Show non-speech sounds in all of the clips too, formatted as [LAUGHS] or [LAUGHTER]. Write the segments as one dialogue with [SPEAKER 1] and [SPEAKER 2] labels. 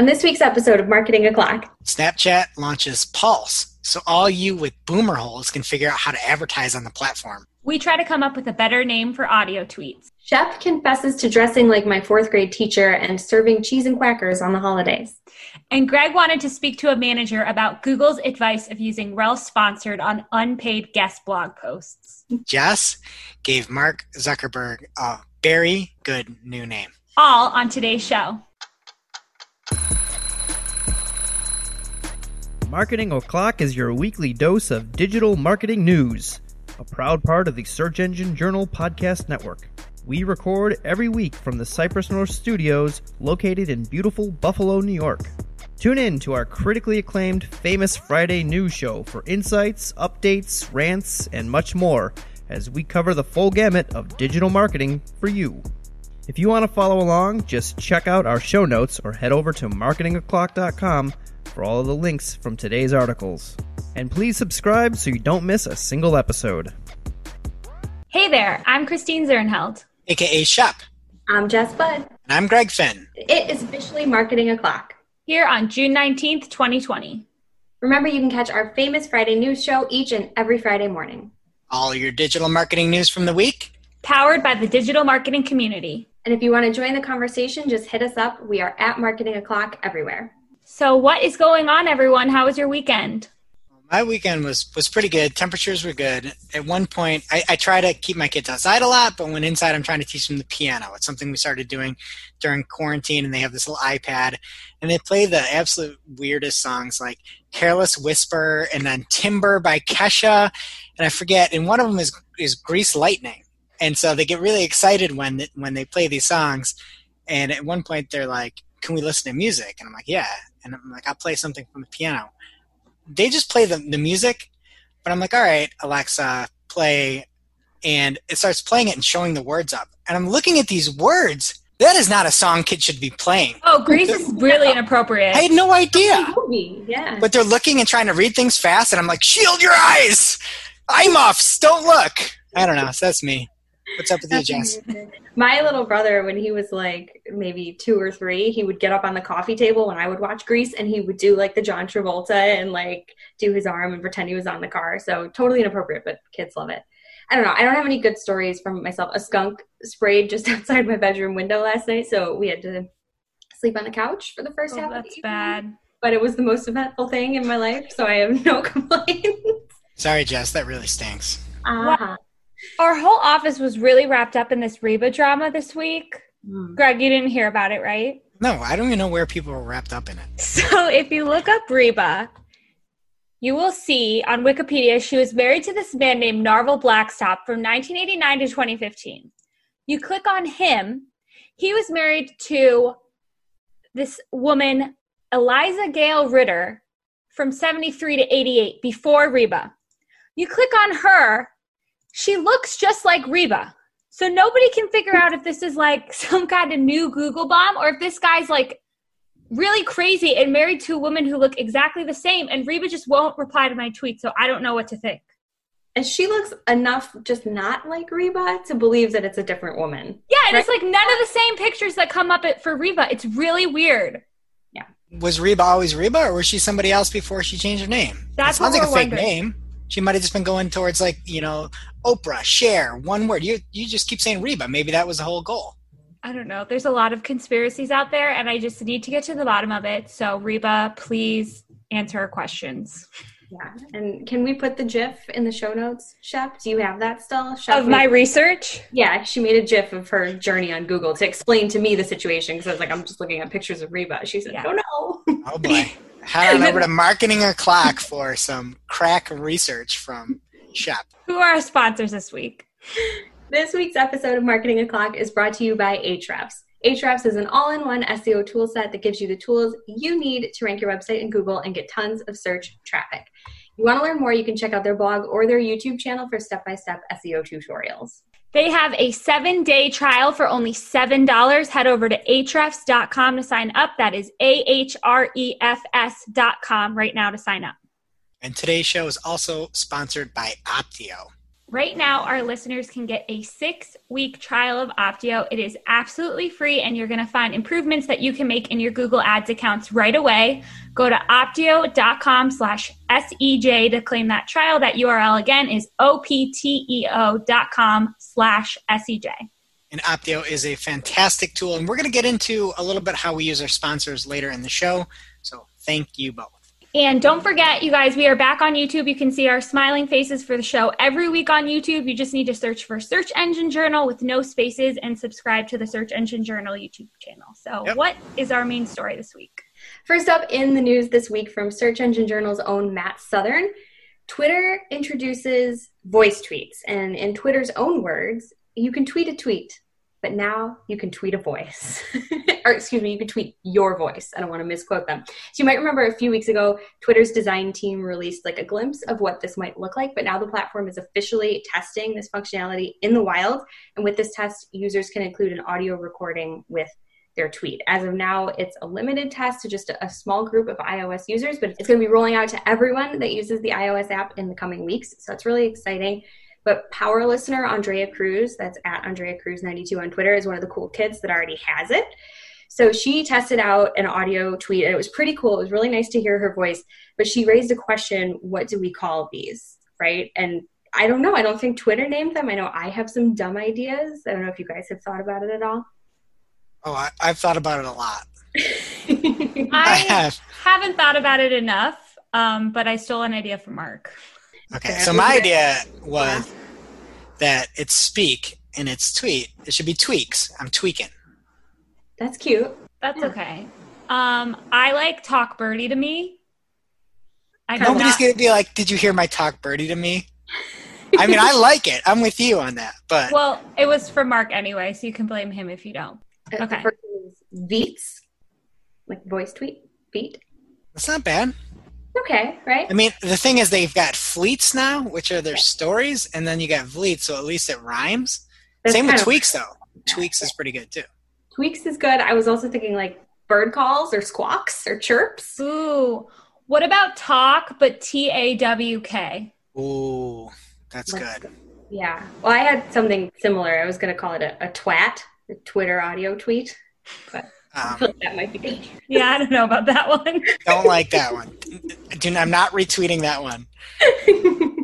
[SPEAKER 1] On this week's episode of Marketing O'Clock,
[SPEAKER 2] Snapchat launches Pulse, so all you with boomer holes can figure out how to advertise on the platform.
[SPEAKER 3] We try to come up with a better name for audio tweets.
[SPEAKER 1] Shep confesses to dressing like my fourth grade teacher and serving cheese and quackers on the holidays.
[SPEAKER 3] And Greg wanted to speak to a manager about Google's advice of using rel sponsored on unpaid guest blog posts.
[SPEAKER 2] Jess gave Mark Zuckerberg a very good new name.
[SPEAKER 3] All on today's show.
[SPEAKER 4] Marketing O'Clock is your weekly dose of digital marketing news, a proud part of the Search Engine Journal Podcast Network. We record every week from the Cypress North Studios located in beautiful Buffalo, New York. Tune in to our critically acclaimed Famous Friday news show for insights, updates, rants, and much more as we cover the full gamut of digital marketing for you. If you want to follow along, just check out our show notes or head over to marketingoclock.com for all of the links from today's articles. And please subscribe so you don't miss a single episode.
[SPEAKER 3] Hey there, I'm Christine Zirnheld.
[SPEAKER 2] AKA Shep.
[SPEAKER 1] I'm Jess Budd.
[SPEAKER 2] And I'm Greg Finn.
[SPEAKER 1] It is officially Marketing O'Clock.
[SPEAKER 3] Here on June 19th, 2020.
[SPEAKER 1] Remember, you can catch our famous Friday news show each and every Friday morning.
[SPEAKER 2] All your digital marketing news from the week.
[SPEAKER 3] Powered by the digital marketing community.
[SPEAKER 1] And if you want to join the conversation, just hit us up. We are at Marketing O'Clock everywhere.
[SPEAKER 3] So, what is going on, everyone? How was your weekend?
[SPEAKER 2] My weekend was was pretty good. Temperatures were good. At one point, I, I try to keep my kids outside a lot, but when inside, I'm trying to teach them the piano. It's something we started doing during quarantine, and they have this little iPad, and they play the absolute weirdest songs like "Careless Whisper" and then "Timber" by Kesha, and I forget. And one of them is is "Grease Lightning," and so they get really excited when when they play these songs. And at one point, they're like, "Can we listen to music?" And I'm like, "Yeah." And I'm like, "I'll play something from the piano." they just play the, the music, but I'm like, all right, Alexa, play. And it starts playing it and showing the words up. And I'm looking at these words. That is not a song kids should be playing.
[SPEAKER 3] Oh, Grease is really [LAUGHS] inappropriate.
[SPEAKER 2] I had no idea.
[SPEAKER 1] Movie, yeah.
[SPEAKER 2] But they're looking and trying to read things fast, and I'm like, shield your eyes! Eye muffs, don't look. I don't know. So that's me. What's up with you, Jess?
[SPEAKER 1] My little brother, when he was like maybe two or three, he would get up on the coffee table when I would watch Grease and he would do like the John Travolta and like do his arm and pretend he was on the car. So totally inappropriate, but kids love it. I don't know. I don't have any good stories from myself. A skunk sprayed just [LAUGHS] outside my bedroom window last night, so we had to sleep on the couch for the first
[SPEAKER 3] oh,
[SPEAKER 1] half.
[SPEAKER 3] That's
[SPEAKER 1] of
[SPEAKER 3] bad.
[SPEAKER 1] But it was the most eventful thing in my life, so I have no [LAUGHS] complaints.
[SPEAKER 2] Sorry, Jess. That really stinks.
[SPEAKER 1] Uh-huh.
[SPEAKER 3] Our whole office was really wrapped up in this Reba drama this week.
[SPEAKER 1] Mm.
[SPEAKER 3] Greg, you didn't hear about it, right?
[SPEAKER 2] No, I don't even know where people were wrapped up in it.
[SPEAKER 3] So if you look up Reba, you will see on Wikipedia she was married to this man named Narvel Blackstock from 1989 to 2015. You click on him, he was married to this woman, Eliza Gale Ritter, from 73 to 88 before Reba. You click on her, she looks just like Reba. So nobody can figure out if this is like [LAUGHS] some kind of new Google bomb or if this guy's like really crazy and married to a woman who look exactly the same and Reba just won't reply to my tweet. So I don't know what to think.
[SPEAKER 1] And she looks enough just not like Reba to believe that it's a different woman.
[SPEAKER 3] Yeah, and
[SPEAKER 1] Right.
[SPEAKER 3] it's like none of the same pictures that come up for Reba. It's really weird. Yeah.
[SPEAKER 2] Was Reba always Reba, or was she somebody else before she changed her name?
[SPEAKER 3] That's
[SPEAKER 2] it sounds
[SPEAKER 3] what
[SPEAKER 2] like a
[SPEAKER 3] we're
[SPEAKER 2] fake
[SPEAKER 3] wondering.
[SPEAKER 2] name. She might have just been going towards like you know Oprah, share one word. You you just keep saying Reba. Maybe that was the whole goal.
[SPEAKER 3] I don't know. There's a lot of conspiracies out there, and I just need to get to the bottom of it. So, Reba, please answer our questions.
[SPEAKER 1] Yeah. And can we put the GIF in the show notes, Shep? Do you have that still? Shep
[SPEAKER 3] Of my
[SPEAKER 1] made-
[SPEAKER 3] research,
[SPEAKER 1] yeah, she made a GIF of her journey on Google to explain to me the situation because I was like, I'm just looking at pictures of Reba. She said,
[SPEAKER 3] Yeah.
[SPEAKER 1] Oh no.
[SPEAKER 2] Oh boy. [LAUGHS] Head on over to [LAUGHS] Marketing O'Clock for some crack research from Shep.
[SPEAKER 3] who are our sponsors this week?
[SPEAKER 1] This week's episode of Marketing O'Clock is brought to you by Ahrefs. Ahrefs is an all-in-one SEO toolset that gives you the tools you need to rank your website in Google and get tons of search traffic. You want to learn more, you can check out their blog or their YouTube channel for step-by-step SEO tutorials.
[SPEAKER 3] They have a seven day trial for only $7. Head over to ahrefs.com to sign up. That is A H R E F S.com right now to sign up.
[SPEAKER 2] And today's show is also sponsored by Opteo.
[SPEAKER 3] Right now, our listeners can get a six week trial of Opteo. It is absolutely free, and you're going to find improvements that you can make in your Google Ads accounts right away. Go to opteo.com slash SEJ to claim that trial. That URL again is opteo.com slash SEJ.
[SPEAKER 2] And Opteo is a fantastic tool, and we're going to get into a little bit how we use our sponsors later in the show. So thank you both.
[SPEAKER 3] And don't forget, you guys, we are back on YouTube. You can see our smiling faces for the show every week on YouTube. You just need to search for Search Engine Journal with no spaces and subscribe to the Search Engine Journal YouTube channel. So, yep. what is our main story this week?
[SPEAKER 1] First up in the news this week from Search Engine Journal's own Matt Southern, Twitter introduces voice tweets. And in Twitter's own words, you can tweet a tweet but now you can tweet a voice. [LAUGHS] or excuse me, you can tweet your voice. I don't want to misquote them. So you might remember a few weeks ago, Twitter's design team released like a glimpse of what this might look like, but now the platform is officially testing this functionality in the wild. And with this test, users can include an audio recording with their tweet. As of now, it's a limited test to just a, small group of iOS users, but it's going to be rolling out to everyone that uses the iOS app in the coming weeks. So it's really exciting. But power listener Andrea Cruz, that's at Andrea Cruz 92 on Twitter, is one of the cool kids that already has it. So she tested out an audio tweet and it was pretty cool. It was really nice to hear her voice, but she raised a question, what do we call these? Right? And I don't know. I don't think Twitter named them. I know I have some dumb ideas. I don't know if you guys have thought about it at all.
[SPEAKER 2] Oh, I, have thought about it a lot. [LAUGHS]
[SPEAKER 3] I, have. haven't thought about it enough, um, but I stole an idea from Mark.
[SPEAKER 2] Okay, so my idea was yeah. that it's speak and it's tweet. It should be tweaks. I'm tweaking.
[SPEAKER 1] That's cute.
[SPEAKER 3] That's yeah. okay. Um, I like talk birdie to me.
[SPEAKER 2] I Nobody's not... gonna be like, "Did you hear my talk birdie to me?" I mean, I [LAUGHS] like it. I'm with you on that. But
[SPEAKER 3] well, it was for Mark anyway, so you can blame him if you don't.
[SPEAKER 1] Uh, okay. The Veets, like voice tweet, beat.
[SPEAKER 2] That's not bad.
[SPEAKER 1] Okay, right?
[SPEAKER 2] I mean, the thing is, they've got fleets now, which are their yeah. stories, and then you got fleets, so at least it rhymes. That's Same with tweaks, though. Tweaks is pretty good too.
[SPEAKER 1] Tweaks is good. I was also thinking like bird calls or squawks or chirps.
[SPEAKER 3] Ooh, what about talk but T A W K?
[SPEAKER 2] Ooh, that's, that's good.
[SPEAKER 1] Yeah. Well, I had something similar. I was going to call it a, a twat, a Twitter audio tweet, but. Um, like that might be dangerous. [LAUGHS]
[SPEAKER 3] Yeah, I don't know about that one.
[SPEAKER 2] don't like that one. I'm not retweeting that one. [LAUGHS]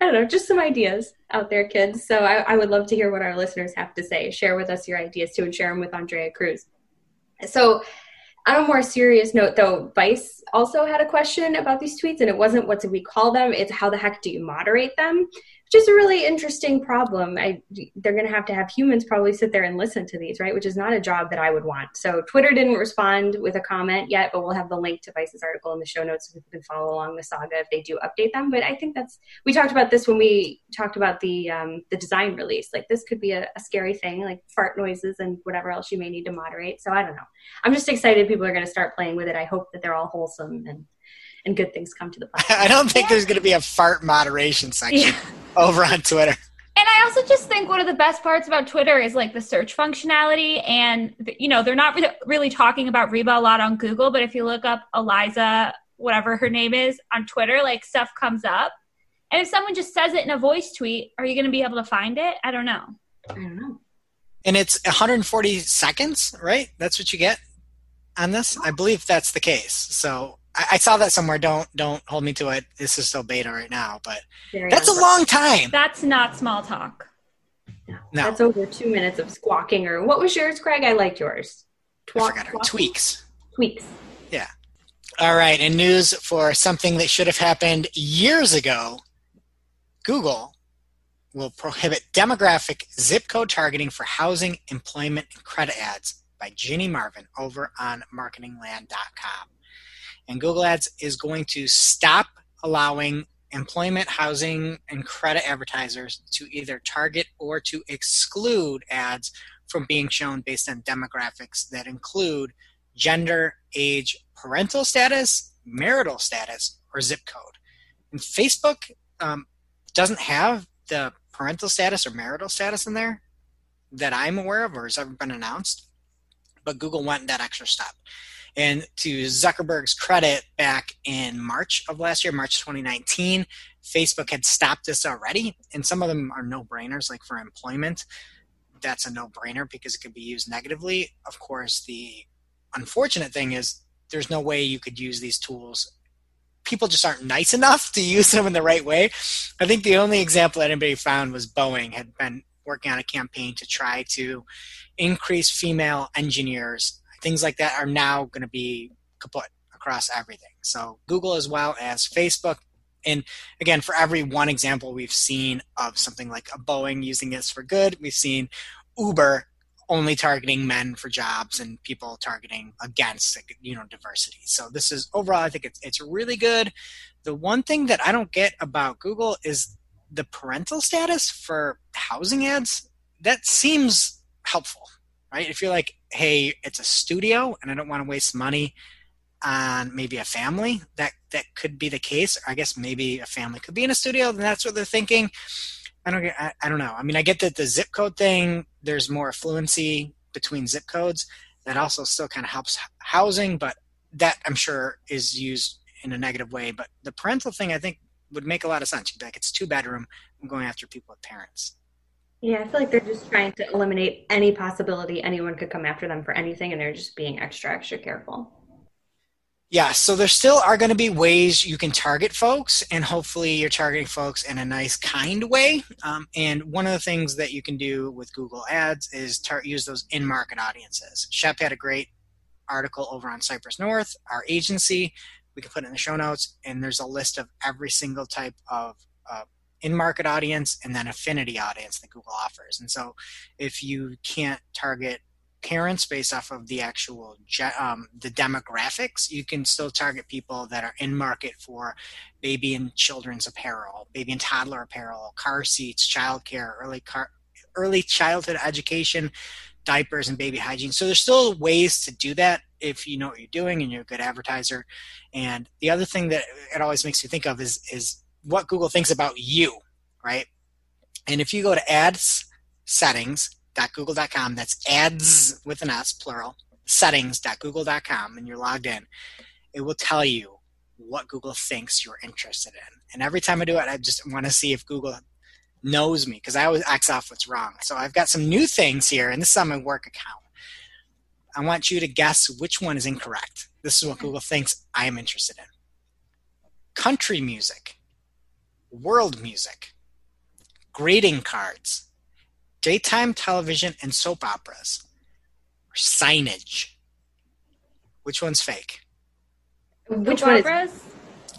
[SPEAKER 1] I don't know, just some ideas out there, kids. So I, I, would love to hear what our listeners have to say. Share with us your ideas too, and share them with Andrea Cruz. So, on a more serious note, though, Vice also had a question about these tweets, and it wasn't what do we call them; it's how the heck do you moderate them which is a really interesting problem. I, they're going to have to have humans probably sit there and listen to these, right? Which is not a job that I would want. So Twitter didn't respond with a comment yet, but we'll have the link to Vice's article in the show notes so people can follow along the saga if they do update them. But I think that's we talked about this when we talked about the um, the design release. Like this could be a, a scary thing, like fart noises and whatever else you may need to moderate. So I don't know. I'm just excited people are going to start playing with it. I hope that they're all wholesome and and good things come to the platform. [LAUGHS]
[SPEAKER 2] I don't think there's going to be a fart moderation section. Yeah over on Twitter.
[SPEAKER 3] And I also just think one of the best parts about Twitter is like the search functionality. And, you know, they're not really talking about Reba a lot on Google, but if you look up Eliza, whatever her name is, on Twitter, like stuff comes up. And if someone just says it in a voice tweet, are you going to be able to find it? I don't know.
[SPEAKER 1] I don't know.
[SPEAKER 2] And it's 140 seconds, right? That's what you get on this? I believe that's the case. So I, I, saw that somewhere. Don't don't hold me to it. This is still beta right now, but Very that's a long time.
[SPEAKER 3] That's not small talk.
[SPEAKER 1] No, no, that's over two minutes of squawking. Or what was yours, Craig? I liked yours.
[SPEAKER 2] Twa- I forgot her. Tweaks.
[SPEAKER 1] Tweaks.
[SPEAKER 2] Yeah. All right. And news for something that should have happened years ago. Google will prohibit demographic zip code targeting for housing, employment, and credit ads by Ginny Marvin over on marketingland.com. And Google Ads is going to stop allowing employment, housing, and credit advertisers to either target or to exclude ads from being shown based on demographics that include gender, age, parental status, marital status, or zip code. And Facebook um, doesn't have the parental status or marital status in there that I'm aware of or has ever been announced, but Google went that extra step. And to Zuckerberg's credit, back in March of last year, March 2019, Facebook had stopped this already. And some of them are no brainers, like for employment. That's a no brainer because it could be used negatively. Of course, the unfortunate thing is there's no way you could use these tools people just aren't nice enough to use them in the right way. I think the only example that anybody found was Boeing had been working on a campaign to try to increase female engineers. Things like that are now going to be kaput across everything. So Google as well as Facebook. And again, for every one example we've seen of something like a Boeing using this for good, we've seen Uber only targeting men for jobs and people targeting against you know diversity. So this is overall, I think it's it's really good. The one thing that I don't get about Google is the parental status for housing ads. That seems helpful, right? If you're like, hey, it's a studio and I don't want to waste money on maybe a family, that that could be the case. I guess maybe a family could be in a studio, then that's what they're thinking. I don't. I, I, don't know. I mean, I get that the zip code thing. There's more fluency between zip codes. That also still kind of helps housing, but that I'm sure is used in a negative way. But the parental thing, I think, would make a lot of sense. You'd be like, it's two bedroom. I'm going after people with parents.
[SPEAKER 1] Yeah, I feel like they're just trying to eliminate any possibility anyone could come after them for anything, and they're just being extra, extra careful.
[SPEAKER 2] Yeah, so there still are going to be ways you can target folks, and hopefully you're targeting folks in a nice, kind way. Um, and one of the things that you can do with Google Ads is tar- use those in-market audiences. Shep had a great article over on Cypress North, our agency. We can put it in the show notes, and there's a list of every single type of uh, in-market audience and then affinity audience that Google offers. And so, if you can't target parents based off of the actual um, the demographics you can still target people that are in market for baby and children's apparel baby and toddler apparel car seats childcare early car early childhood education diapers and baby hygiene so there's still ways to do that if you know what you're doing and you're a good advertiser and the other thing that it always makes you think of is is what google thinks about you right and if you go to ads settings.google.com. That's ads with an S, plural, settings.google.com, and you're logged in. It will tell you what Google thinks you're interested in. And every time I do it, I just want to see if Google knows me because I always X off what's wrong. So I've got some new things here, and this is on my work account. I want you to guess which one is incorrect. This is what Google thinks I am interested in country music, world music, greeting cards, daytime television and soap operas or signage. Which one's fake?
[SPEAKER 1] Which one is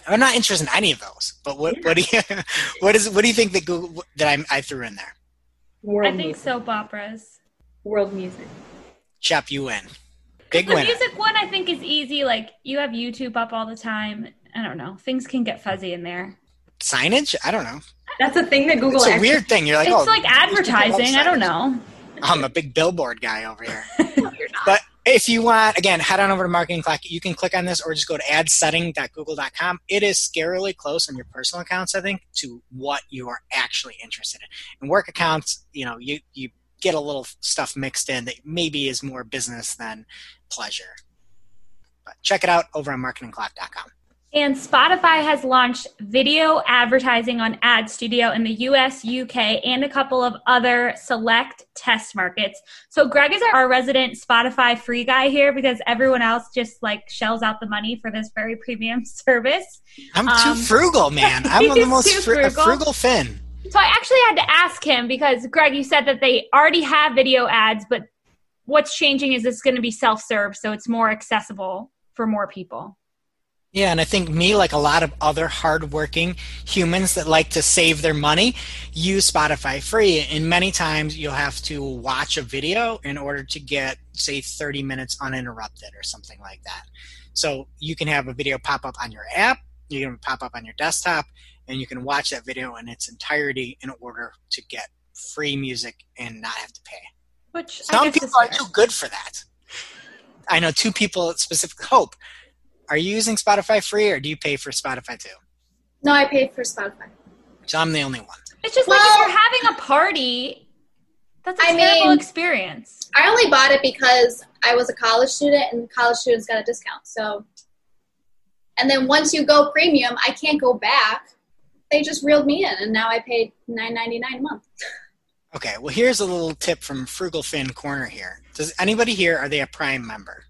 [SPEAKER 2] i'm not interested in any of those but what yeah. what do you [LAUGHS] what is what do you think that google that i, I threw in there?
[SPEAKER 3] World i think music. soap operas.
[SPEAKER 1] World music.
[SPEAKER 2] Chop you in big
[SPEAKER 3] the
[SPEAKER 2] winner.
[SPEAKER 3] music one i think is easy like you have youtube up all the time. I don't know. Things can get fuzzy in there
[SPEAKER 2] signage i don't know
[SPEAKER 1] that's a thing that Google.
[SPEAKER 2] It's a actually, weird thing. You're like,
[SPEAKER 3] it's
[SPEAKER 2] oh,
[SPEAKER 3] like advertising. I don't know.
[SPEAKER 2] I'm a big billboard guy over here. [LAUGHS] but if you want, again, head on over to Marketing Clock. You can click on this or just go to adsetting.google.com. It is scarily close on your personal accounts, I think, to what you are actually interested in. In work accounts, you know, you, you get a little stuff mixed in that maybe is more business than pleasure. But check it out over on marketingclock.com.
[SPEAKER 3] And Spotify has launched video advertising on Ad Studio in the US, UK, and a couple of other select test markets. So Greg is our resident Spotify free guy here because everyone else just like shells out the money for this very premium [LAUGHS] service.
[SPEAKER 2] I'm um, too frugal, man. I'm [LAUGHS] the most fr- frugal. frugal Finn.
[SPEAKER 3] So I actually had to ask him because Greg, you said that they already have video ads, but what's changing is it's going to be self-serve, so it's more accessible for more people.
[SPEAKER 2] Yeah, and I think me, like a lot of other hardworking humans that like to save their money, use Spotify free. And many times you'll have to watch a video in order to get, say, 30 minutes uninterrupted or something like that. So you can have a video pop up on your app, you can pop up on your desktop, and you can watch that video in its entirety in order to get free music and not have to pay.
[SPEAKER 3] Which
[SPEAKER 2] some people are too good for that. I know two people specifically. Hope are you using Spotify free or do you pay for Spotify too?
[SPEAKER 5] No, I paid for Spotify.
[SPEAKER 2] So I'm the only one.
[SPEAKER 3] It's just well, like if you're having a party That's a
[SPEAKER 5] I
[SPEAKER 3] terrible
[SPEAKER 5] mean-
[SPEAKER 3] experience.
[SPEAKER 5] I only bought it because I was a college student and college students got a discount. So, and then once you go premium, I can't go back. They just reeled me in, and now I paid nine ninety nine a month.
[SPEAKER 2] Okay, well, here's a little tip from Frugal Finn Corner here. Does anybody here, are they a Prime member?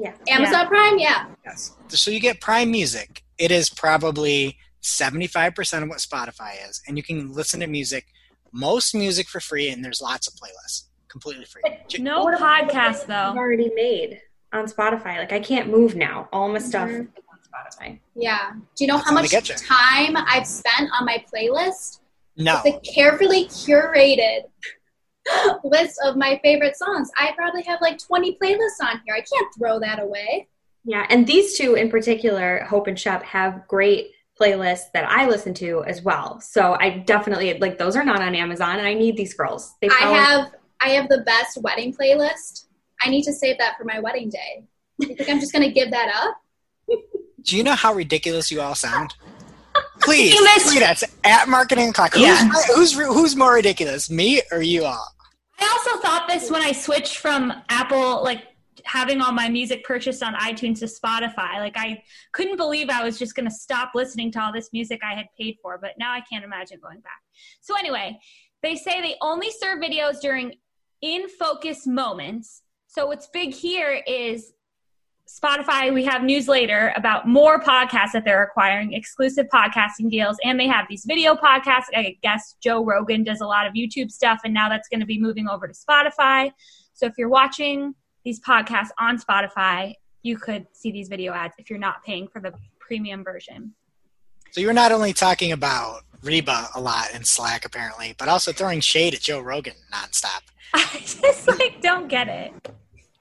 [SPEAKER 1] Yeah.
[SPEAKER 5] Amazon Prime, yeah.
[SPEAKER 2] Yes. So you get Prime Music. It is probably 75% of what Spotify is. And you can listen to music, most music for free, and there's lots of playlists completely free. J-
[SPEAKER 3] No
[SPEAKER 1] What
[SPEAKER 3] podcast
[SPEAKER 1] things you've
[SPEAKER 3] though.
[SPEAKER 1] already made on Spotify. Like I can't move now. All my stuff
[SPEAKER 5] Mhm.
[SPEAKER 1] is on Spotify.
[SPEAKER 5] Yeah. Do you know
[SPEAKER 2] That's
[SPEAKER 5] how
[SPEAKER 2] how
[SPEAKER 5] much time I've spent on my playlist?
[SPEAKER 2] No.
[SPEAKER 5] It's a carefully curated [LAUGHS] list of my favorite songs. I probably have like 20 playlists on here. I can't throw that away.
[SPEAKER 1] Yeah, and these two in particular, Hope and Shep, have great playlists that I listen to as well. So I definitely like those are not on Amazon, and I need these girls. They
[SPEAKER 5] I have I have the best wedding playlist. I need to save that for my wedding day. You think I'm just gonna give that up?
[SPEAKER 2] Do you know how ridiculous you all sound? [LAUGHS] Please
[SPEAKER 3] You
[SPEAKER 2] tweet us at Marketing Clock. Who's,
[SPEAKER 3] Yeah.
[SPEAKER 2] who's, who's more ridiculous, me or you all?
[SPEAKER 3] I also thought this when I switched from Apple, like having all my music purchased on iTunes to Spotify. Like I couldn't believe I was just going to stop listening to all this music I had paid for, but now I can't imagine going back. So anyway, they say they only serve videos during in focus moments. So what's big here is Spotify, we have news later about more podcasts that they're acquiring, exclusive podcasting deals, and they have these video podcasts. I guess Joe Rogan does a lot of YouTube stuff, and now that's going to be moving over to Spotify. So if you're watching these podcasts on Spotify, you could see these video ads if you're not paying for the premium version.
[SPEAKER 2] So you're not only talking about Reba a lot in Slack, apparently, but also throwing shade at Joe Rogan nonstop. [LAUGHS]
[SPEAKER 3] I just like don't get it.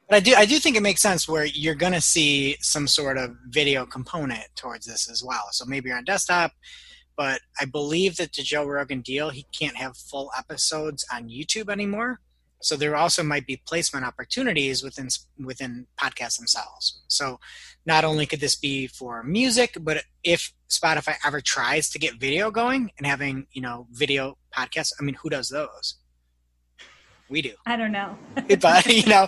[SPEAKER 2] But I do, I do think it makes sense where you're going to see some sort of video component towards this as well. So maybe you're on desktop, but I believe that the Joe Rogan deal, he can't have full episodes on YouTube anymore. So there also might be placement opportunities within within podcasts themselves. So not only could this be for music, but if Spotify ever tries to get video going and having you know video podcasts, I mean, who does those? We do
[SPEAKER 3] I don't know.
[SPEAKER 2] but you know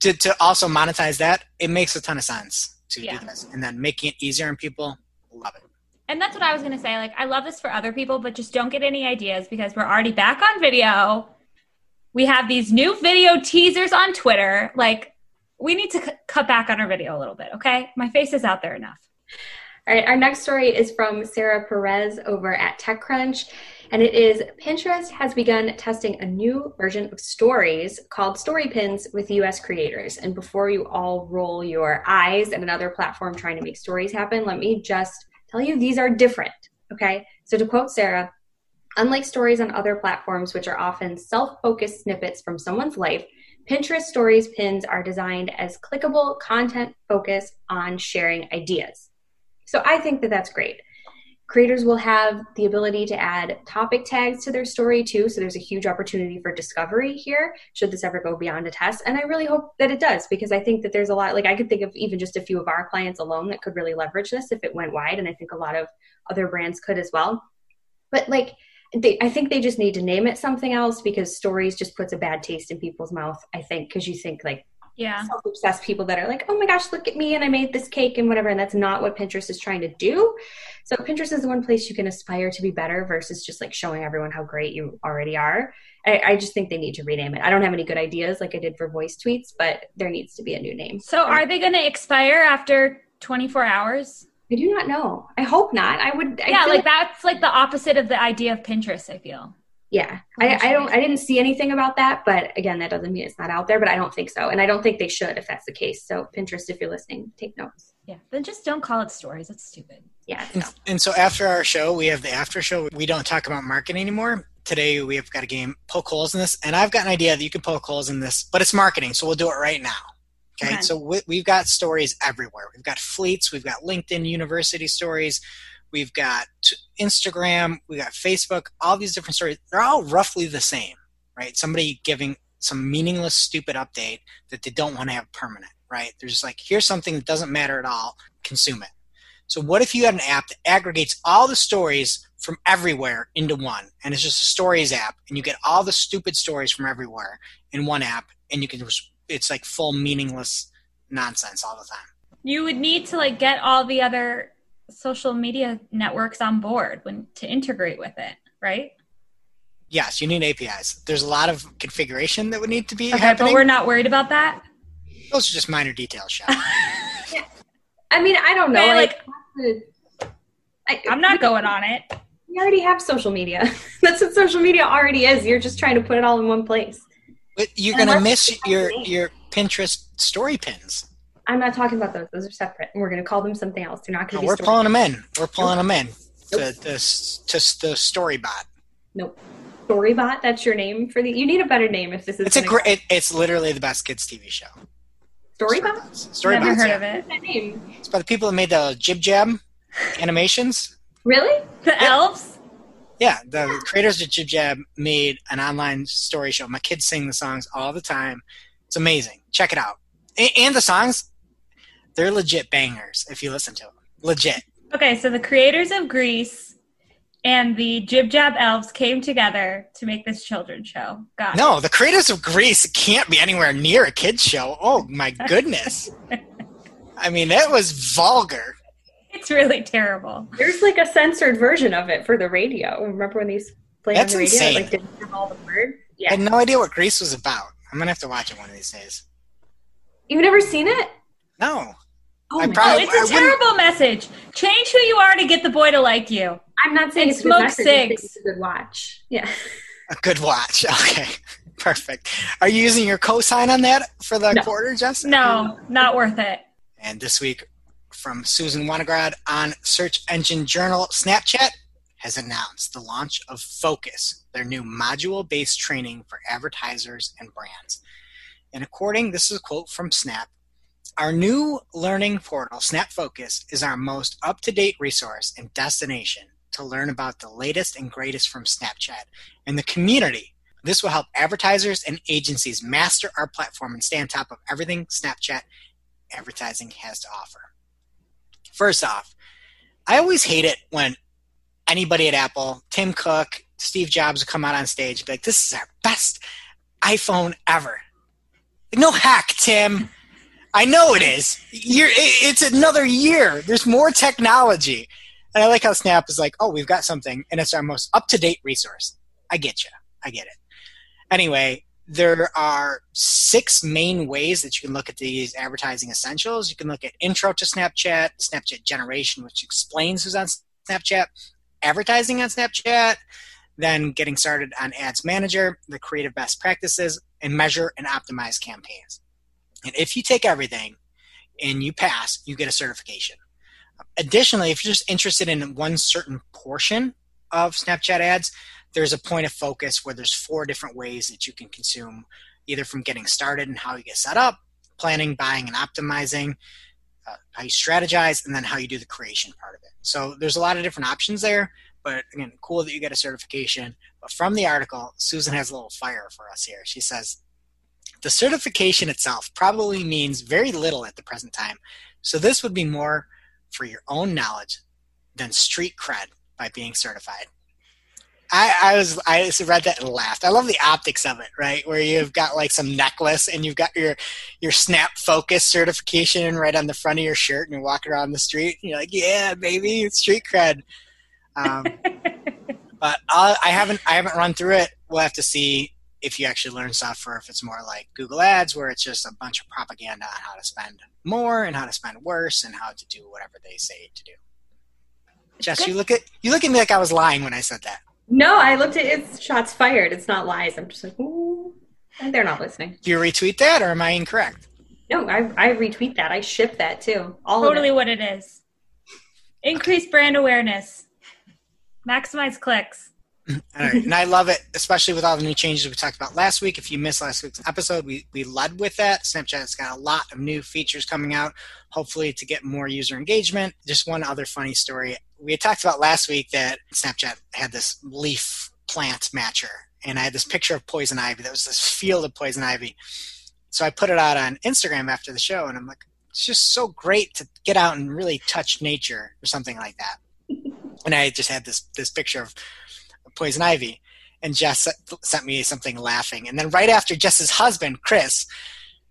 [SPEAKER 2] to, to also monetize that it makes a ton of sense to
[SPEAKER 3] Yeah.
[SPEAKER 2] do this and then making it easier on people love it
[SPEAKER 3] And that's what I was going to say. Like, I love this for other people, but just don't get any ideas because we're already back on video. We have these new video teasers on Twitter. Like, we need to c- cut back on our video a little bit, okay? My face is out there enough.
[SPEAKER 1] All right, our next story is from Sarah Perez over at TechCrunch, and it is Pinterest has begun testing a new version of stories called Story Pins with US creators. And before you all roll your eyes at another platform trying to make stories happen, let me just tell you these are different, okay? So to quote Sarah, unlike stories on other platforms, which are often self focused snippets from someone's life, Pinterest Stories pins are designed as clickable content focused on sharing ideas. So I think that that's great. Creators will have the ability to add topic tags to their story too. So there's a huge opportunity for discovery here, should this ever go beyond a test. And I really hope that it does because I think that there's a lot, like I could think of even just a few of our clients alone that could really leverage this if it went wide. And I think a lot of other brands could as well. But like, they, I think they just need to name it something else because stories just puts a bad taste in people's mouth. I think because you think like
[SPEAKER 3] Yeah.
[SPEAKER 1] self-obsessed people that are like, oh my gosh, look at me and I made this cake and whatever, and that's not what Pinterest is trying to do. So Pinterest is the one place you can aspire to be better versus just like showing everyone how great you already are. I, I just think they need to rename it. I don't have any good ideas like I did for voice tweets, but there needs to be a new name.
[SPEAKER 3] So, are they going to expire after 24 hours?
[SPEAKER 1] I do not know. I hope not. I would. I
[SPEAKER 3] yeah,
[SPEAKER 1] feel
[SPEAKER 3] like that's like the opposite of the idea of Pinterest, I feel.
[SPEAKER 1] Yeah, I, I don't. I didn't see anything about that, but again, that doesn't mean it's not out there. But I don't think so, and I don't think they should if that's the case. So Pinterest, if you're listening, take notes.
[SPEAKER 3] Yeah. Then just don't call it stories. That's stupid.
[SPEAKER 1] Yeah,
[SPEAKER 2] and, and so after our show we have the after show we don't talk about marketing anymore today we have got a game poke holes in this and i've got an idea that you can poke holes in this but it's marketing so we'll do it right now okay,
[SPEAKER 3] Okay.
[SPEAKER 2] so we, we've got stories everywhere we've got fleets we've got linkedin university stories we've got instagram we got facebook all these different stories they're all roughly the same right? Somebody giving some meaningless stupid update that they don't want to have permanent right? They're just like here's something that doesn't matter at all consume it. So what if you had an app that aggregates all the stories from everywhere into one, and it's just a stories app, and you get all the stupid stories from everywhere in one app, and you can just it's like full meaningless nonsense all the time.
[SPEAKER 3] You would need to like get all the other social media networks on board when to integrate with it, right?
[SPEAKER 2] Yes, you need APIs. There's a lot of configuration that would need to be
[SPEAKER 3] Okay,
[SPEAKER 2] happening.
[SPEAKER 3] but we're not worried about that.
[SPEAKER 2] Those are just minor details, Sean. [LAUGHS]
[SPEAKER 1] I mean, I don't know.
[SPEAKER 3] Okay,
[SPEAKER 1] like,
[SPEAKER 3] like-
[SPEAKER 1] I,
[SPEAKER 3] I'm not going on it.
[SPEAKER 1] We already have social media. [LAUGHS] That's what social media already is. You're just trying to put it all in one place.
[SPEAKER 2] But you're
[SPEAKER 1] And
[SPEAKER 2] gonna miss your your Pinterest story pins.
[SPEAKER 1] I'm not talking about those. Those are separate. And we're going to call them something else. They're not going to be
[SPEAKER 2] we're
[SPEAKER 1] stories.
[SPEAKER 2] pulling them in. We're pulling them in to
[SPEAKER 1] Nope.
[SPEAKER 2] the to the story bot.
[SPEAKER 1] Nope. Storybot, that's your name for the. You need a better name if this is.
[SPEAKER 2] It's a great. It, it's literally the best kids TV show.
[SPEAKER 1] Storybot.
[SPEAKER 2] Story
[SPEAKER 3] Never
[SPEAKER 2] bots,
[SPEAKER 3] heard
[SPEAKER 2] yeah.
[SPEAKER 3] of it.
[SPEAKER 1] What's that name?
[SPEAKER 2] It's by the people that made the Jib Jab animations.
[SPEAKER 1] Really?
[SPEAKER 3] The elves.
[SPEAKER 2] Yeah, the creators of Jib Jab made an online story show. My kids sing the songs all the time. It's amazing. Check it out. A- And the songs, they're legit bangers if you listen to them. Legit.
[SPEAKER 3] Okay, so the creators of Grease and the Jib Jab Elves came together to make this children's show. Got it.
[SPEAKER 2] No, the creators of Grease can't be anywhere near a kids show. Oh my [LAUGHS] goodness. I mean, that was vulgar.
[SPEAKER 3] It's really terrible.
[SPEAKER 1] There's like a censored version of it for the radio. Remember when these played
[SPEAKER 2] That's
[SPEAKER 1] on the radio?
[SPEAKER 2] insane.
[SPEAKER 1] Like didn't have all the words.
[SPEAKER 2] I had no idea what Grease was about. I'm gonna have to watch it one of these days.
[SPEAKER 1] You've never seen it?
[SPEAKER 2] No.
[SPEAKER 1] Oh
[SPEAKER 2] I probably-.
[SPEAKER 3] Oh, it's a
[SPEAKER 2] I wouldn't-
[SPEAKER 3] terrible message. Change who you are to get the boy to like you.
[SPEAKER 1] I'm not saying
[SPEAKER 3] and
[SPEAKER 1] it's
[SPEAKER 3] smoke
[SPEAKER 1] message, I'm saying
[SPEAKER 3] cigs.
[SPEAKER 1] It's a good watch. Yeah.
[SPEAKER 2] A good watch. [LAUGHS] Okay. Perfect. Are you using your cosign on that for the
[SPEAKER 1] No.
[SPEAKER 2] quarter, Justin?
[SPEAKER 3] No, not worth it.
[SPEAKER 2] And this week from Susan Wenograd on Search Engine Journal, Snapchat has announced the launch of Focus, their new module based training for advertisers and brands. And according, this is a quote from Snap Our new learning portal, Snap Focus, is our most up to date resource and destination to learn about the latest and greatest from Snapchat and the community. This will help advertisers and agencies master our platform and stay on top of everything Snapchat advertising has to offer. First off, I always hate it when anybody at Apple, Tim Cook, Steve Jobs come out on stage and be like, this is our best iPhone ever. Like, no hack, Tim. I know it is. You're, it- it's another year. There's more technology. And I like how Snap is like, oh, we've got something, and it's our most up to date resource. I get you. I get it. Anyway, there are six main ways that you can look at these advertising essentials. You can look at intro to Snapchat, Snapchat generation, which explains who's on Snapchat, advertising on Snapchat, then getting started on Ads Manager, the creative best practices, and measure and optimize campaigns. And if you take everything and you pass, you get a certification. Additionally, if you're just interested in one certain portion of Snapchat ads, there's a point of focus where there's four different ways that you can consume, either from getting started and how you get set up, planning, buying, and optimizing, uh, how you strategize, and then how you do the creation part of it. So there's a lot of different options there. But again, cool that you get a certification. But from the article, Susan has a little fire for us here. She says, the certification itself probably means very little at the present time. So this would be more for your own knowledge than street cred by being certified. I, I was I read that and laughed. I love the optics of it, right? Where you've got like some necklace and you've got your your Snap Focus certification right on the front of your shirt, and you're walking around the street. And you're like, yeah, baby, it's street cred. Um, [LAUGHS] but I'll, I haven't I haven't run through it. We'll have to see if you actually learn stuff, or if it's more like Google Ads, where it's just a bunch of propaganda on how to spend more and how to spend worse and how to do whatever they say to do. Jess, you look at you look at me like I was lying when I said that.
[SPEAKER 1] No, I looked at it's shots fired. It's not lies. I'm just like, ooh. And they're not listening.
[SPEAKER 2] Do you retweet that, or am I incorrect?
[SPEAKER 1] No, I, I retweet that. I ship that too. All
[SPEAKER 3] totally
[SPEAKER 1] it.
[SPEAKER 3] what it is. Increase brand awareness. Maximize clicks.
[SPEAKER 2] All right. and I love it, especially with all the new changes we talked about last week. If you missed last week's episode, we, we led with that. Snapchat's got a lot of new features coming out, hopefully to get more user engagement. Just one other funny story. We talked about last week that Snapchat had this leaf plant matcher, and I had this picture of poison ivy. That was this field of poison ivy. So I put it out on Instagram after the show, and I'm like, it's just so great to get out and really touch nature or something like that. and I just had this this picture of poison ivy, and Jess sent me something laughing, and then right after Jess's husband Chris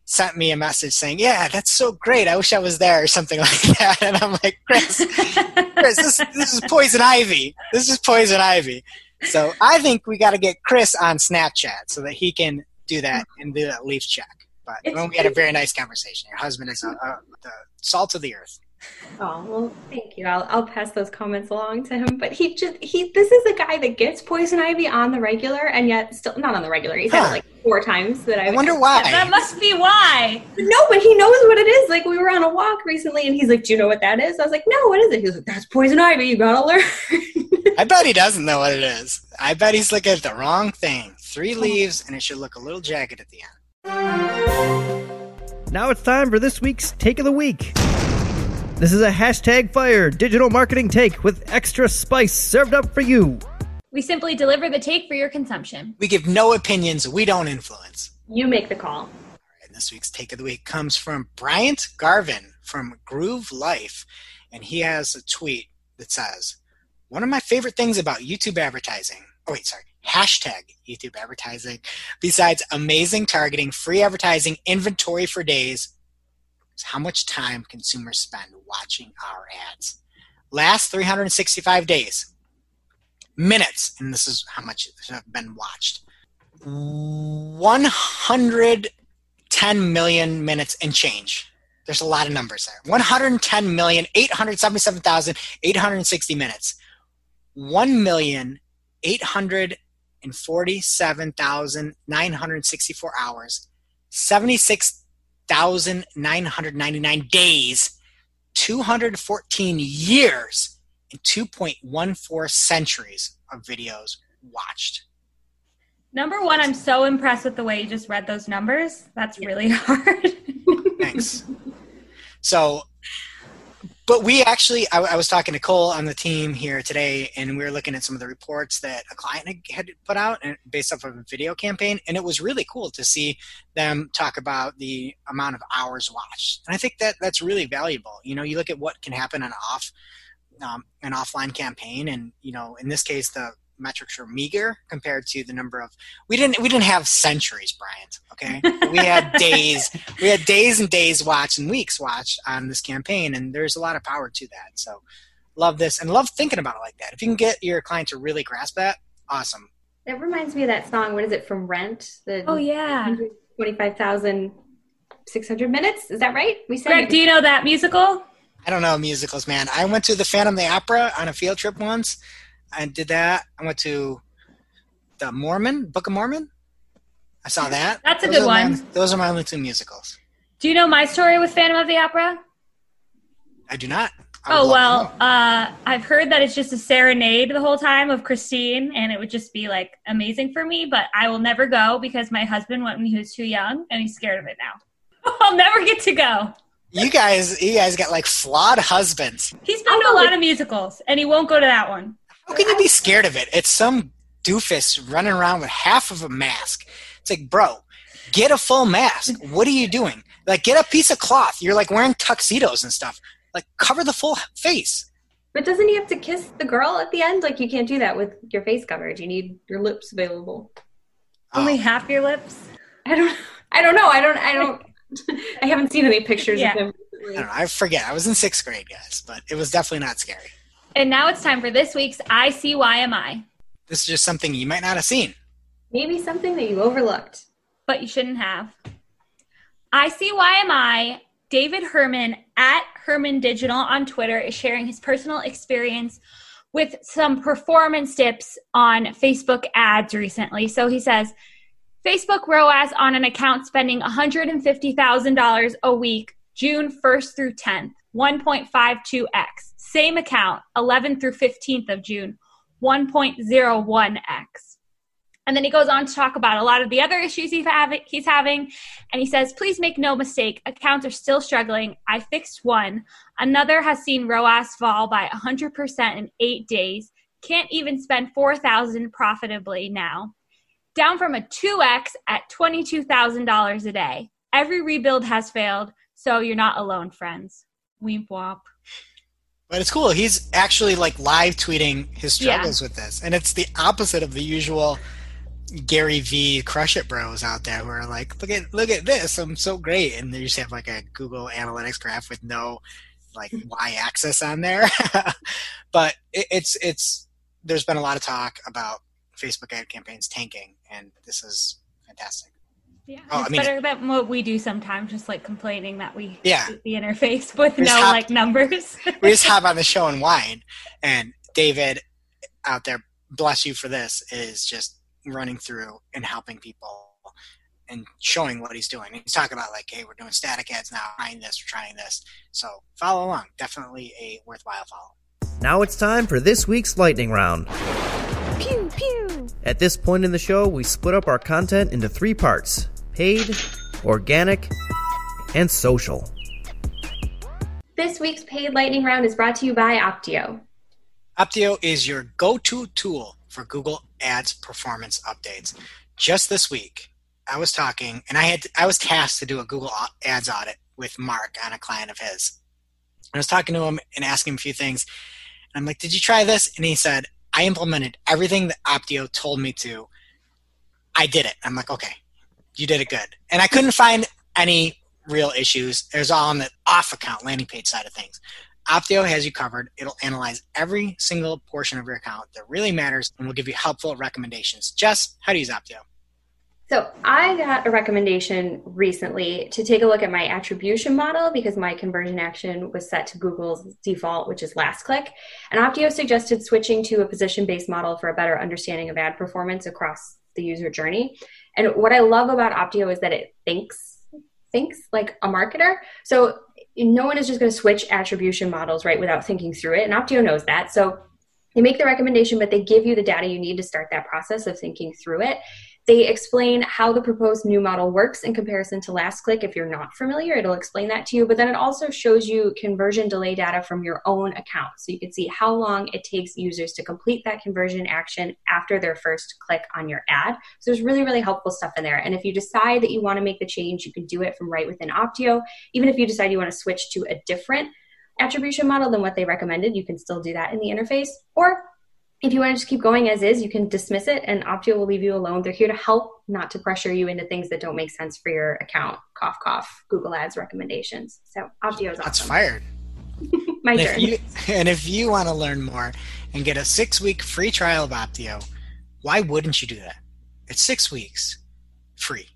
[SPEAKER 2] sent me a message saying, "Yeah, that's so great. I wish I was there," or something [LAUGHS] like that. And I'm like, "Chris, Chris, this this is poison ivy. This is poison ivy." So I think we got to get Chris on Snapchat so that he can do that and do that leaf check. But we had a very nice conversation. Your husband is uh, uh, the salt of the earth.
[SPEAKER 1] Oh well, thank you. I'll I'll pass those comments along to him. But he just he this is a guy that gets poison ivy on the regular, and yet still not on the regular. He's huh. had it like four times that I've.
[SPEAKER 2] I wonder why.
[SPEAKER 3] That must be why.
[SPEAKER 1] No, but he knows what it is. Like we were on a walk recently, and he's like, "Do you know what that is?" I was like, "No, what is it?" He's like, "That's poison ivy. You gotta learn."
[SPEAKER 2] I bet he doesn't know what it is. I bet he's looking at the wrong thing. Three hmm. leaves, and it should look a little jagged at the end.
[SPEAKER 4] Now it's time for this week's Take of the Week. This is a hashtag fire digital marketing take with extra spice served up for you.
[SPEAKER 3] We simply deliver the take for your consumption.
[SPEAKER 2] We give no opinions, we don't influence.
[SPEAKER 1] You make the call. All
[SPEAKER 2] right, this week's take of the week comes from Bryant Garvin from Groove Life. And he has a tweet that says, One of my favorite things about YouTube advertising. Oh, wait, sorry. Hashtag YouTube advertising. Besides amazing targeting, free advertising, inventory for days, is how much time consumers spend watching our ads. Last 365 days, minutes, and this is how much have been watched. 110 million minutes and change. There's a lot of numbers there. 110 million 877,860 minutes. 1 million 847,964 hours. 76 1,999 days, 214 years, and 2.14 centuries of videos watched.
[SPEAKER 3] Number one, I'm so impressed with the way you just read those numbers. That's really [LAUGHS] hard.
[SPEAKER 2] Thanks. So but we actually I, I, was talking to cole on the team here today and we were looking at some of the reports that a client had put out based off of a video campaign and it was really cool to see them talk about the amount of hours watched. And i think that that's really valuable. You know you look at what can happen on off um, an offline campaign and you know in this case the metrics were meager compared to the number of we didn't we didn't have centuries bryant okay? We had [LAUGHS] days we had days and days watched and weeks watched on this campaign and there's a lot of power to that. So love this and love thinking about it like that. If you can get your client to really grasp that awesome.
[SPEAKER 1] That reminds me of that song what is it from rent?
[SPEAKER 3] The oh yeah.
[SPEAKER 1] 25600 minutes? Is that right?
[SPEAKER 3] We said Greg, do you know that musical?
[SPEAKER 2] I don't know musicals, man. I went to the Phantom of the Opera on a field trip once, I did that. I went to the Mormon Book of Mormon. I saw that. [LAUGHS]
[SPEAKER 3] That's a those good one.
[SPEAKER 2] My, those are my only two musicals.
[SPEAKER 3] Do you know my story with Phantom of the Opera?
[SPEAKER 2] I do not.
[SPEAKER 3] I oh well, uh, I've heard that it's just a serenade the whole time of Christine, and it would just be like amazing for me. But I will never go because my husband went when he was too young, and he's scared of it now. [LAUGHS] I'll never get to go.
[SPEAKER 2] You guys, you guys got like flawed husbands.
[SPEAKER 3] He's been to a lot of musicals, and he won't go to that one.
[SPEAKER 2] How can you be scared of it? It's some doofus running around with half of a mask. It's like, bro, get a full mask. What are you doing? Like, get a piece of cloth. You're like wearing tuxedos and stuff. Like, cover the full face.
[SPEAKER 1] But doesn't he have to kiss the girl at the end? Like, you can't do that with your face covered. You need your lips available.
[SPEAKER 3] Oh. Only half your lips.
[SPEAKER 1] I don't. I don't know. I don't. I don't. [LAUGHS] I haven't seen any pictures yeah. of him.
[SPEAKER 2] I don't know. I forget. I was in sixth grade, guys, but it was definitely not scary.
[SPEAKER 3] And now it's time for this week's ICYMI.
[SPEAKER 2] This is just something you might not have seen.
[SPEAKER 1] Maybe something that you overlooked.
[SPEAKER 3] But you shouldn't have. ICYMI, David Herman at Herman Digital on Twitter is sharing his personal experience with some performance tips on Facebook ads recently. So he says, Facebook ROAS on an account spending $150,000 a week, June 1st through 10th, 1.52x. Same account, 11th through 15th of June, 1.01x. And then he goes on to talk about a lot of the other issues he's having. And he says, please make no mistake, accounts are still struggling. I fixed one. Another has seen ROAS fall by 100% in eight days. Can't even spend 4000 profitably now. Down from a 2x at $22,000 a day. Every rebuild has failed. So you're not alone, friends. Weep womp.
[SPEAKER 2] But it's cool. He's actually like live tweeting his struggles with this, and it's the opposite of the usual Gary V crush it bros out there who are like, look at look at this, I'm so great, and they just have like a Google Analytics graph with no like hmm. y axis on there. [LAUGHS] but it, it's it's there's been a lot of talk about Facebook ad campaigns tanking, and this is fantastic.
[SPEAKER 3] Yeah,
[SPEAKER 2] Oh, I
[SPEAKER 3] it's
[SPEAKER 2] mean-
[SPEAKER 3] better than what we do sometimes, just like complaining that we
[SPEAKER 2] Yeah.
[SPEAKER 3] hate the interface with no
[SPEAKER 2] just have-
[SPEAKER 3] like numbers. [LAUGHS]
[SPEAKER 2] we just hop on the show and whine. And David out there, bless you for this, is just running through and helping people and showing what he's doing. He's talking about like, hey, we're doing static ads now, trying this, we're trying this. So follow along. Definitely a worthwhile follow.
[SPEAKER 4] Now it's time for this week's lightning round.
[SPEAKER 6] Pew pew.
[SPEAKER 4] At this point in the show, we split up our content into three parts paid, organic, and social.
[SPEAKER 1] This week's paid lightning round is brought to you by Opteo.
[SPEAKER 2] Opteo is your go-to tool for Google Ads performance updates. Just this week, I was talking, and I had I was tasked to do a Google Ads audit with Mark on a client of his. I was talking to him and asking him a few things. And I'm like, "Did you try this?" And he said, "I implemented everything that Opteo told me to. I did it." I'm like, "Okay, you did it good." And I couldn't find any real issues. Was all on the off account landing page side of things. Opteo has you covered. It'll analyze every single portion of your account that really matters and will give you helpful recommendations. Jess, how to use Opteo?
[SPEAKER 1] So I got a recommendation recently to take a look at my attribution model because my conversion action was set to Google's default, which is last click. And Opteo suggested switching to a position-based model for a better understanding of ad performance across the user journey. And what I love about Opteo is that it thinks thinks like a marketer. So no one is just going to switch attribution models right without thinking through it. And Opteo knows that. So they make the recommendation, but they give you the data you need to start that process of thinking through it. They explain how the proposed new model works in comparison to last click. If you're not familiar, it'll explain that to you. But then it also shows you conversion delay data from your own account. So you can see how long it takes users to complete that conversion action after their first click on your ad. So there's really, really helpful stuff in there. And if you decide that you want to make the change, you can do it from right within Opteo. Even if you decide you want to switch to a different attribution model than what they recommended, you can still do that in the interface. Or if you want to just keep going as is, you can dismiss it and Opteo will leave you alone. They're here to help, not to pressure you into things that don't make sense for your account. Cough, cough, Google Ads recommendations. So Opteo is awesome.
[SPEAKER 2] That's fired. [LAUGHS]
[SPEAKER 1] My
[SPEAKER 2] And
[SPEAKER 1] turn.
[SPEAKER 2] if, you, and if you want to learn more and get a six week free trial of Opteo, why wouldn't you do that? It's six weeks free.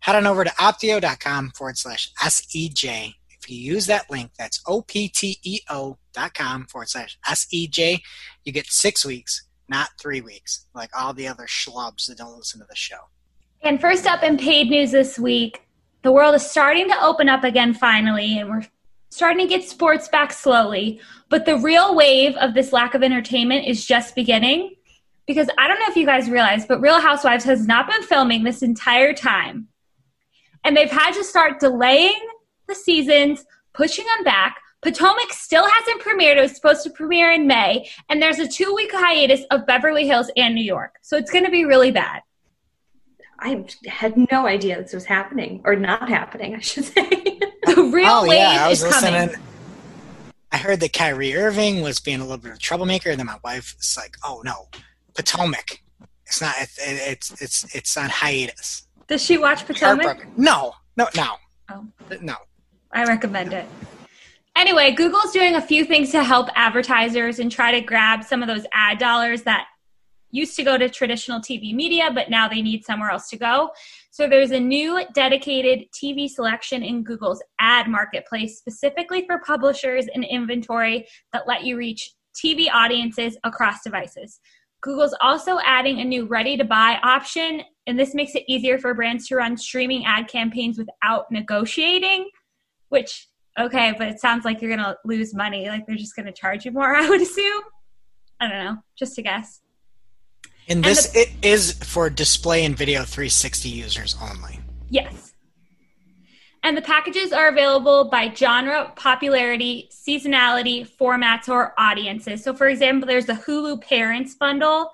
[SPEAKER 2] Head on over to opteo.com forward slash SEJ. You use that link, that's O P T E O dot com forward slash SEJ, you get six weeks, not three weeks, like all the other schlubs that don't listen to the show.
[SPEAKER 3] And first up in paid news this week, the world is starting to open up again finally, and we're starting to get sports back slowly. But the real wave of this lack of entertainment is just beginning. Because I don't know if you guys realize, but Real Housewives has not been filming this entire time. And they've had to start delaying the seasons, pushing them back. Potomac still hasn't premiered. It was supposed to premiere in May. And there's a two week hiatus of Beverly Hills and New York. So it's going to be really bad.
[SPEAKER 1] I had no idea this was happening or not happening, I should say. [LAUGHS]
[SPEAKER 3] The real
[SPEAKER 2] oh,
[SPEAKER 3] wave
[SPEAKER 2] yeah, I was
[SPEAKER 3] is coming.
[SPEAKER 2] I heard that Kyrie Irving was being a little bit of a troublemaker, and then my wife is like, "Oh no, Potomac. It's not. It's it's it's, it's on hiatus."
[SPEAKER 3] Does she watch Potomac?
[SPEAKER 2] Heartbroken. No, no, no,
[SPEAKER 3] Oh.
[SPEAKER 2] no.
[SPEAKER 3] I recommend it. Anyway, Google's doing a few things to help advertisers and try to grab some of those ad dollars that used to go to traditional TV media, but now they need somewhere else to go. So there's a new dedicated TV selection in Google's ad marketplace specifically for publishers and inventory that let you reach TV audiences across devices. Google's also adding a new ready to buy option, and this makes it easier for brands to run streaming ad campaigns without negotiating, which, okay, but it sounds like you're going to lose money. Like they're just going to charge you more, [LAUGHS] I would assume. I don't know, just a guess.
[SPEAKER 2] And this it is for display and video 360 users only.
[SPEAKER 3] Yes. And the packages are available by genre, popularity, seasonality, formats, or audiences. So, for example, there's a Hulu Parents bundle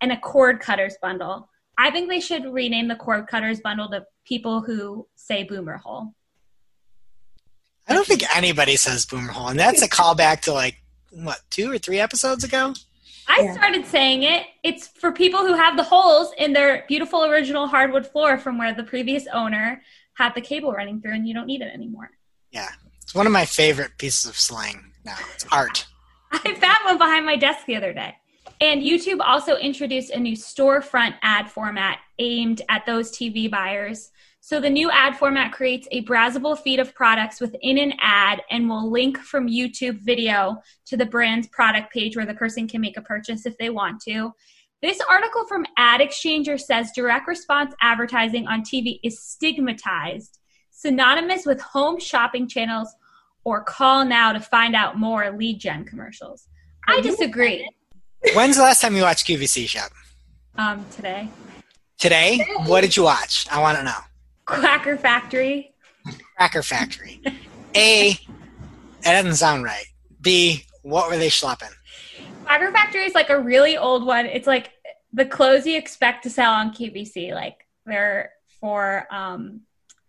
[SPEAKER 3] and a Cord Cutters bundle. I think they should rename the Cord Cutters bundle to people who say boomer hole.
[SPEAKER 2] I don't think anybody says boomer hole, and that's a callback to like what two or three episodes ago.
[SPEAKER 3] I
[SPEAKER 1] Yeah.
[SPEAKER 3] started saying it. It's for people who have the holes in their beautiful original hardwood floor from where the previous owner had the cable running through, and you don't need it anymore.
[SPEAKER 2] Yeah, it's one of my favorite pieces of slang. Now it's art. [LAUGHS]
[SPEAKER 3] I found one behind my desk the other day. And YouTube also introduced a new storefront ad format aimed at those TV buyers. So the new ad format creates a browsable feed of products within an ad and will link from YouTube video to the brand's product page where the person can make a purchase if they want to. This article from Ad Exchanger says direct response advertising on TV is stigmatized, synonymous with home shopping channels or call now to find out more lead gen commercials. I disagree.
[SPEAKER 2] When's the last time you watched QVC Shop?
[SPEAKER 3] Um, today,
[SPEAKER 2] Today? What did you watch? I want to know.
[SPEAKER 3] Quacker Factory.
[SPEAKER 2] Cracker Factory. A, that doesn't sound right. B, what were they schlepping?
[SPEAKER 3] Quacker Factory is like a really old one. It's like the clothes you expect to sell on QVC. Like they're for um,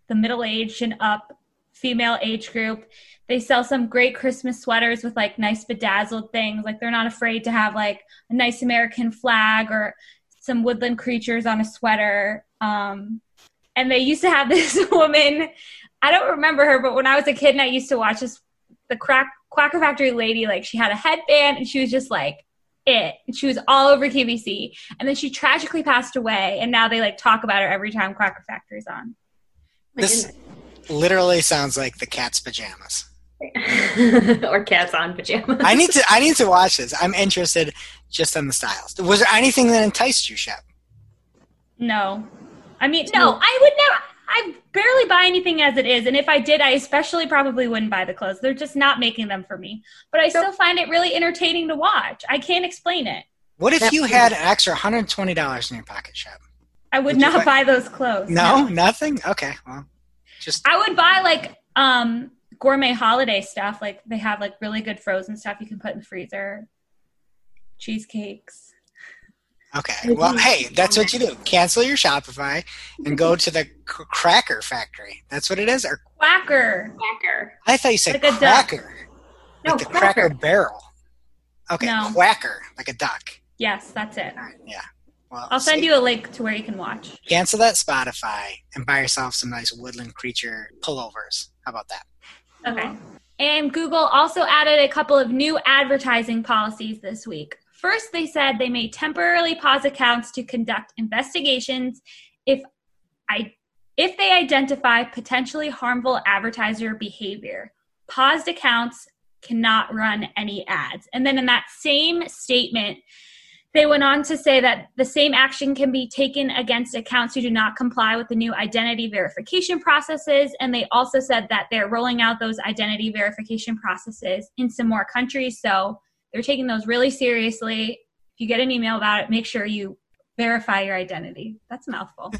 [SPEAKER 3] the middle aged and up female age group. They sell some great Christmas sweaters with like nice bedazzled things. Like they're not afraid to have like a nice American flag or some woodland creatures on a sweater. Um, and they used to have [LAUGHS] this woman. I don't remember her, but when I was a kid and I used to watch this, the crack Quacker Factory lady, like she had a headband and she was just like it. And she was all over QVC. And then she tragically passed away. And now they like talk about her every time Quacker Factory's on.
[SPEAKER 1] My
[SPEAKER 2] This literally sounds like the cat's pajamas. [LAUGHS]
[SPEAKER 1] or cats on pajamas.
[SPEAKER 2] I need to I need to watch this. I'm interested just in the styles. Was there anything that enticed you, Shep?
[SPEAKER 3] No. I mean, no, I would never. I barely buy anything as it is. And if I did, I especially probably wouldn't buy the clothes. They're just not making them for me. But I still find it really entertaining to watch. I can't explain it.
[SPEAKER 2] What if
[SPEAKER 1] That-
[SPEAKER 2] you had an extra $120 in your pocket, Shep?
[SPEAKER 3] I would
[SPEAKER 2] Would
[SPEAKER 3] not
[SPEAKER 2] buy-
[SPEAKER 3] buy those clothes.
[SPEAKER 2] No, nothing? Okay, well, just
[SPEAKER 3] I would buy like um gourmet holiday stuff. Like they have like really good frozen stuff you can put in the freezer. Cheesecakes.
[SPEAKER 2] Okay. Well, hey, that's what you do. Cancel your Shopify and go to the c- Cracker Factory. That's what it is? Or
[SPEAKER 3] Quacker.
[SPEAKER 1] Quacker.
[SPEAKER 2] I thought you said
[SPEAKER 3] Like a duck.
[SPEAKER 2] cracker.
[SPEAKER 1] No,
[SPEAKER 2] like the cracker.
[SPEAKER 1] cracker.
[SPEAKER 2] barrel. Okay,
[SPEAKER 3] No.
[SPEAKER 2] quacker, like a duck.
[SPEAKER 3] Yes, that's it.
[SPEAKER 2] All right, yeah. Well,
[SPEAKER 3] I'll send
[SPEAKER 2] see,
[SPEAKER 3] you a link to where you can watch.
[SPEAKER 2] cancel that Spotify and buy yourself some nice woodland creature pullovers. How about that?
[SPEAKER 3] Okay. And Google also added a couple of new advertising policies this week. First, they said they may temporarily pause accounts to conduct investigations if I if they identify potentially harmful advertiser behavior. Paused accounts cannot run any ads. And then in that same statement, they went on to say that the same action can be taken against accounts who do not comply with the new identity verification processes. And they also said that they're rolling out those identity verification processes in some more countries. So they're taking those really seriously. If you get an email about it, make sure you verify your identity. That's a mouthful.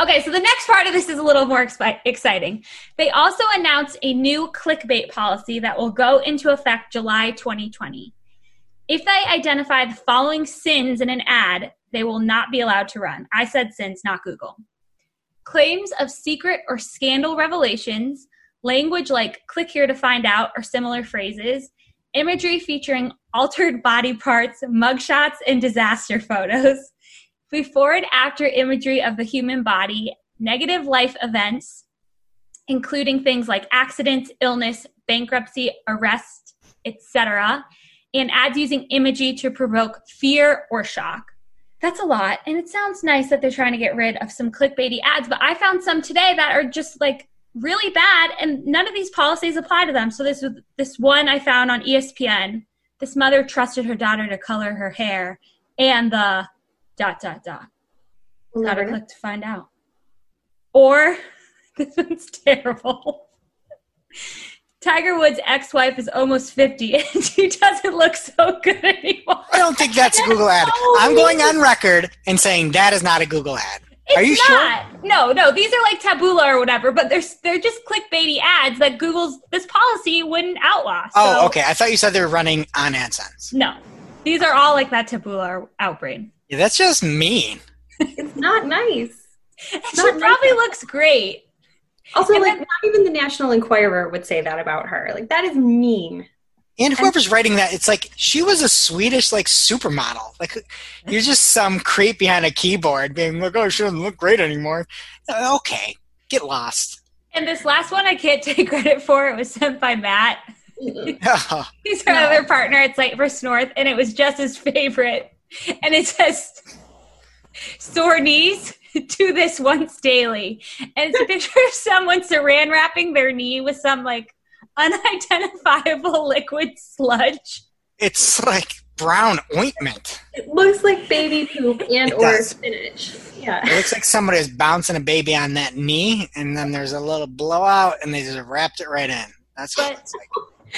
[SPEAKER 3] Okay, so the next part of this is a little more expi- exciting. They also announced a new clickbait policy that will go into effect July 2020. If they identify the following sins in an ad, they will not be allowed to run. I said sins, not Google. Claims of secret or scandal revelations, language like click here to find out or similar phrases, imagery featuring altered body parts, mugshots, and disaster photos, before and after imagery of the human body, negative life events, including things like accidents, illness, bankruptcy, arrest, etc., and ads using imagery to provoke fear or shock. That's a lot, and it sounds nice that they're trying to get rid of some clickbaity ads, but I found some today that are just like really bad, and none of these policies apply to them. So this was this one I found on ESPN. This mother trusted her daughter to color her hair, and the dot dot dot.
[SPEAKER 1] We'll
[SPEAKER 3] Gotta
[SPEAKER 1] never
[SPEAKER 3] click to find out. Or [LAUGHS] this one's terrible. Tiger Woods' ex-wife is almost 50 [LAUGHS] and she doesn't look so good anymore.
[SPEAKER 2] I don't think that's a Google ad. [LAUGHS] I'm going on record and saying that is not a Google ad.
[SPEAKER 3] It's
[SPEAKER 2] Are you sure?
[SPEAKER 3] No, no, these are like Taboola or whatever, but they're they're just clickbaity ads that Google's this policy wouldn't outlaw.
[SPEAKER 2] Oh, okay. I thought you said they were running on AdSense.
[SPEAKER 3] No, these are all like that Taboola or outbrain.
[SPEAKER 2] Yeah, that's just mean. [LAUGHS]
[SPEAKER 1] It's not nice.
[SPEAKER 3] She
[SPEAKER 1] Not
[SPEAKER 3] probably
[SPEAKER 1] nice.
[SPEAKER 3] looks great.
[SPEAKER 1] Also,
[SPEAKER 3] And
[SPEAKER 1] like,
[SPEAKER 3] then-
[SPEAKER 1] not even the National Enquirer would say that about her. Like, that is mean.
[SPEAKER 2] And whoever's writing that, it's like she was a Swedish like supermodel. Like you're just some creep behind a keyboard being like, "Oh, she doesn't look great anymore." Uh, Okay, get lost.
[SPEAKER 3] And this last one I can't [LAUGHS] take credit for. It was sent by Matt.
[SPEAKER 2] Oh, [LAUGHS] [LAUGHS]
[SPEAKER 3] He's our other partner It's Cypress North, and it was just his favorite. And it says, sore knees, do this once daily. And it's a picture of someone saran wrapping their knee with some like unidentifiable [LAUGHS] liquid sludge.
[SPEAKER 2] it's like brown ointment.
[SPEAKER 1] It looks like baby poop and
[SPEAKER 2] It
[SPEAKER 1] or
[SPEAKER 2] does.
[SPEAKER 1] spinach. Yeah.
[SPEAKER 2] It looks like somebody is bouncing a baby on that knee, and then there's a little blowout, and they just wrapped it right in. That's what it's like.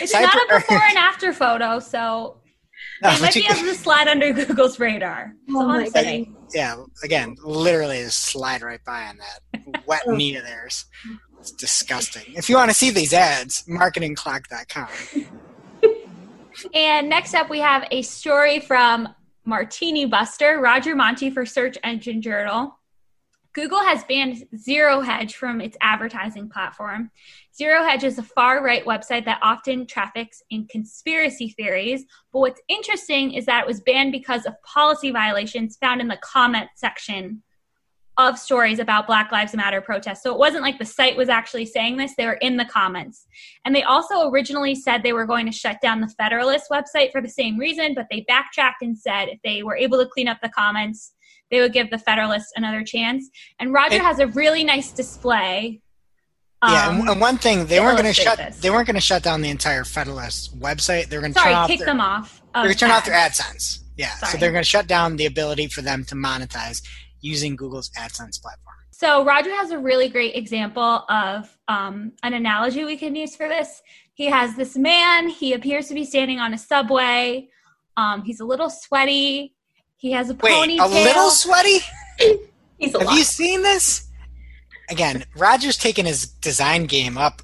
[SPEAKER 3] It's
[SPEAKER 2] Cyber-
[SPEAKER 3] not a before and after photo, so [LAUGHS]
[SPEAKER 2] No,
[SPEAKER 3] they might
[SPEAKER 2] you
[SPEAKER 3] be able to slide under Google's radar. That's
[SPEAKER 1] Oh
[SPEAKER 3] all
[SPEAKER 1] my
[SPEAKER 3] I'm saying.
[SPEAKER 2] yeah, again, literally just slide right by on that wet oh. knee of theirs. It's disgusting. If you want to see these ads, marketingoclock.com.
[SPEAKER 3] And next up, we have a story from Martinibuster, Roger Montti for Search Engine Journal. Google has banned Zero Hedge from its advertising platform. Zero Hedge is a far right website that often traffics in conspiracy theories. But what's interesting is that it was banned because of policy violations found in the comment section of stories about Black Lives Matter protests. So it wasn't like the site was actually saying this, they were in the comments. And they also originally said they were going to shut down the Federalist website for the same reason, but they backtracked and said if they were able to clean up the comments, they would give the Federalist another chance. And Roger
[SPEAKER 2] It-
[SPEAKER 3] has a really nice display.
[SPEAKER 2] yeah,
[SPEAKER 3] um,
[SPEAKER 2] and, one thing they weren't going to shut
[SPEAKER 3] this.
[SPEAKER 2] they weren't going to shut down the entire Federalist website. They were going to
[SPEAKER 3] sorry,
[SPEAKER 2] turn off
[SPEAKER 3] kick
[SPEAKER 2] their,
[SPEAKER 3] them off.
[SPEAKER 2] they
[SPEAKER 3] of
[SPEAKER 2] were gonna turn off their. AdSense. Yeah, so they're going to shut down the ability for them to monetize using Google's AdSense platform.
[SPEAKER 3] So Roger has a really great example of um, an analogy we can use for this. He has this man. He appears to be standing on a subway. Um, he's a little sweaty. He has a
[SPEAKER 2] Wait,
[SPEAKER 3] ponytail.
[SPEAKER 2] a little sweaty? [LAUGHS]
[SPEAKER 1] He's a
[SPEAKER 2] Have
[SPEAKER 1] lot.
[SPEAKER 2] you seen this? Again, Roger's taken his design game up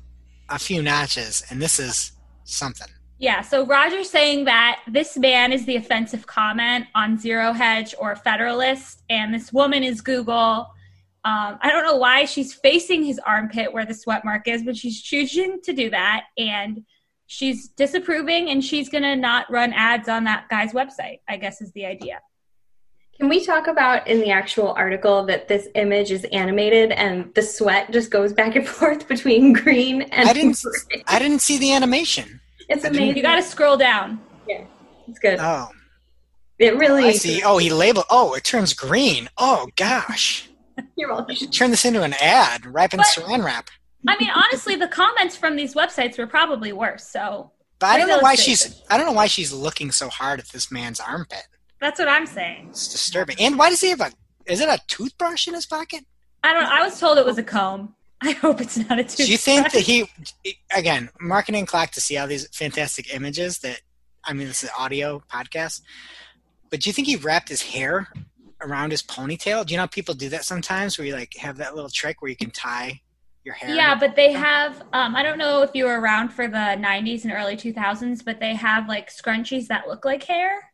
[SPEAKER 2] a few notches, and this is something.
[SPEAKER 3] Yeah, so Roger's saying that this man is the offensive comment on Zero Hedge or Federalist, and this woman is Google. Um, I don't know why she's facing his armpit where the sweat mark is, but she's choosing to do that, and she's disapproving, and she's gonna not run ads on that guy's website. I guess is the idea.
[SPEAKER 1] Can we talk about in the actual article that this image is animated and the sweat just goes back and [LAUGHS] forth between green and
[SPEAKER 2] I didn't.
[SPEAKER 1] gray?
[SPEAKER 2] I didn't see the animation.
[SPEAKER 1] It's
[SPEAKER 2] I didn't-
[SPEAKER 1] amazing.
[SPEAKER 3] You got to scroll down.
[SPEAKER 1] Yeah, it's good.
[SPEAKER 2] Oh,
[SPEAKER 1] it really.
[SPEAKER 2] I see. Oh, he labeled. Oh, it turns green. Oh gosh,
[SPEAKER 1] You're welcome.
[SPEAKER 2] you should turn this into an ad. Wrap in
[SPEAKER 3] But-
[SPEAKER 2] Saran wrap.
[SPEAKER 3] I mean, honestly, the comments from these websites were probably worse. So
[SPEAKER 2] But I don't know why
[SPEAKER 3] illustration.
[SPEAKER 2] she's. I don't know why she's looking so hard at this man's armpit.
[SPEAKER 3] that's what I'm saying.
[SPEAKER 2] It's disturbing. And why does he have a? Is it a toothbrush in his pocket?
[SPEAKER 3] I don't. I was told it was a comb. [LAUGHS] I hope it's not a toothbrush.
[SPEAKER 2] Do you think that he, again, marketing clock to see all these fantastic images that, I mean, this is an audio podcast, but do you think he wrapped his hair around his ponytail? Do you know how people do that sometimes where you like have that little trick where you can tie your hair?
[SPEAKER 3] Yeah, but they have. Um, I don't know if you were around for the '90s and early 2000s, but they have like scrunchies that look like hair.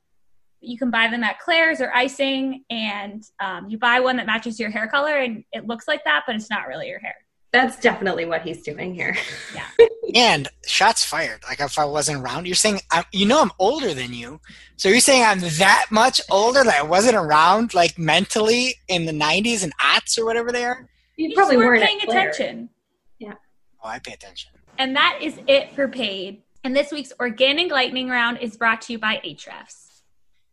[SPEAKER 3] You can buy them at Claire's or Icing, and um, you buy one that matches your hair color, and it looks like that, but it's not really your hair.
[SPEAKER 1] That's definitely what he's doing here. Yeah. [LAUGHS]
[SPEAKER 2] and shots fired. Like if I wasn't around, you're saying, I, you know, I'm older than you. So you're saying I'm that much older that I wasn't around, like mentally in the 90s and aughts or whatever they are?
[SPEAKER 1] You
[SPEAKER 3] You
[SPEAKER 1] probably
[SPEAKER 3] just weren't
[SPEAKER 1] weren't
[SPEAKER 3] paying attention. Yeah.
[SPEAKER 2] Oh, I pay attention.
[SPEAKER 3] And that is it for paid. And this week's organic lightning round is brought to you by Ahrefs.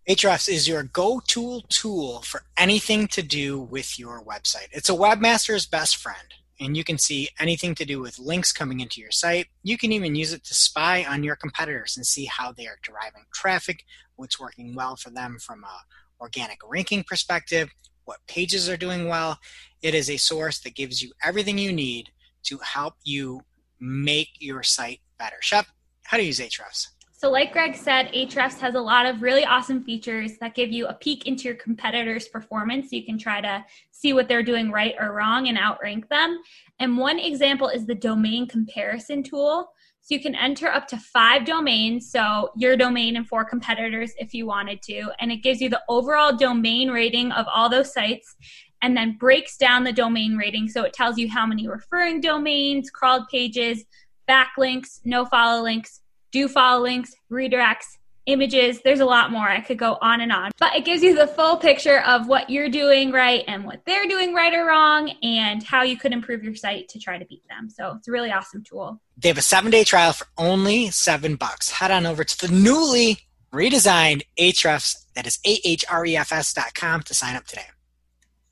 [SPEAKER 2] Ahrefs is your go-to tool for anything to do with your website. It's a webmaster's best friend, and you can see anything to do with links coming into your site. You can even use it to spy on your competitors and see how they are deriving traffic, what's working well for them from a organic ranking perspective, what pages are doing well. It is a source that gives you everything you need to help you make your site better. Shep, how do you use Ahrefs?
[SPEAKER 3] So, like Greg said, Ahrefs has a lot of really awesome features that give you a peek into your competitors' performance. You can try to see what they're doing right or wrong and outrank them. And one example is the domain comparison tool. So you can enter up to five domains, so your domain and four competitors if you wanted to, and it gives you the overall domain rating of all those sites. and then breaks down the domain rating. So it tells you how many referring domains, crawled pages, backlinks, no follow links, do follow links, redirects, images. There's a lot more. I could go on and on. But it gives you the full picture of what you're doing right and what they're doing right or wrong and how you could improve your site to try to beat them. So it's a really awesome tool.
[SPEAKER 2] They have a seven day trial for only seven bucks. Head on over to the newly redesigned Ahrefs, that is A-H-R-E-F-S dot com to sign up today.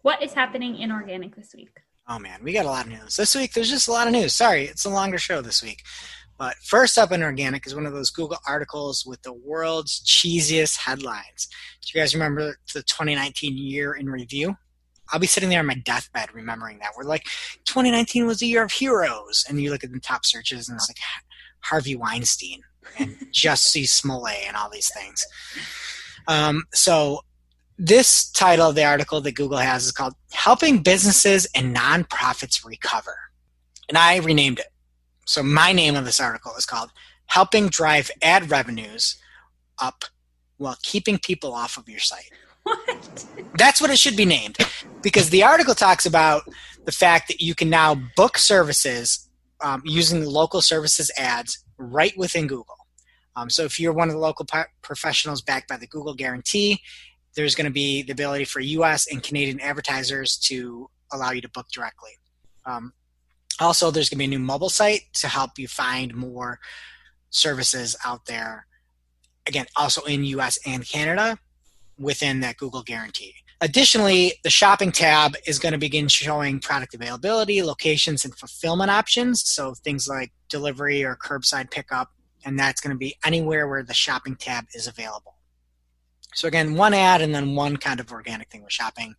[SPEAKER 3] What is happening in organic this week?
[SPEAKER 2] Oh man, we got a lot of news. This week there's just a lot of news. Sorry, it's a longer show this week. But first up in organic is one of those Google articles with the world's cheesiest headlines. Do you guys remember the 2019 year in review? I'll be sitting there on my deathbed remembering that. We're like, 2019 was the year of heroes. And you look at the top searches and it's like Harvey Weinstein and [LAUGHS] Jussie Smollett and all these things. Um, so this title of the article that Google has is called Helping Businesses and Nonprofits Recover. And I renamed it. So my name of this article is called Helping Drive Ad Revenues Up While Keeping People Off of Your Site.
[SPEAKER 3] What?
[SPEAKER 2] That's what it should be named because the article talks about the fact that you can now book services um, using local services ads right within Google. Um, so if you're one of the local po- professionals backed by the Google Guarantee, there's going to be the ability for U.S. and Canadian advertisers to allow you to book directly. Um, also, there's going to be a new mobile site to help you find more services out there. Again, also in U.S. and Canada within that Google guarantee. Additionally, the shopping tab is going to begin showing product availability, locations, and fulfillment options. So things like delivery or curbside pickup, and that's going to be anywhere where the shopping tab is available. So again, one ad and then one kind of organic thing with shopping.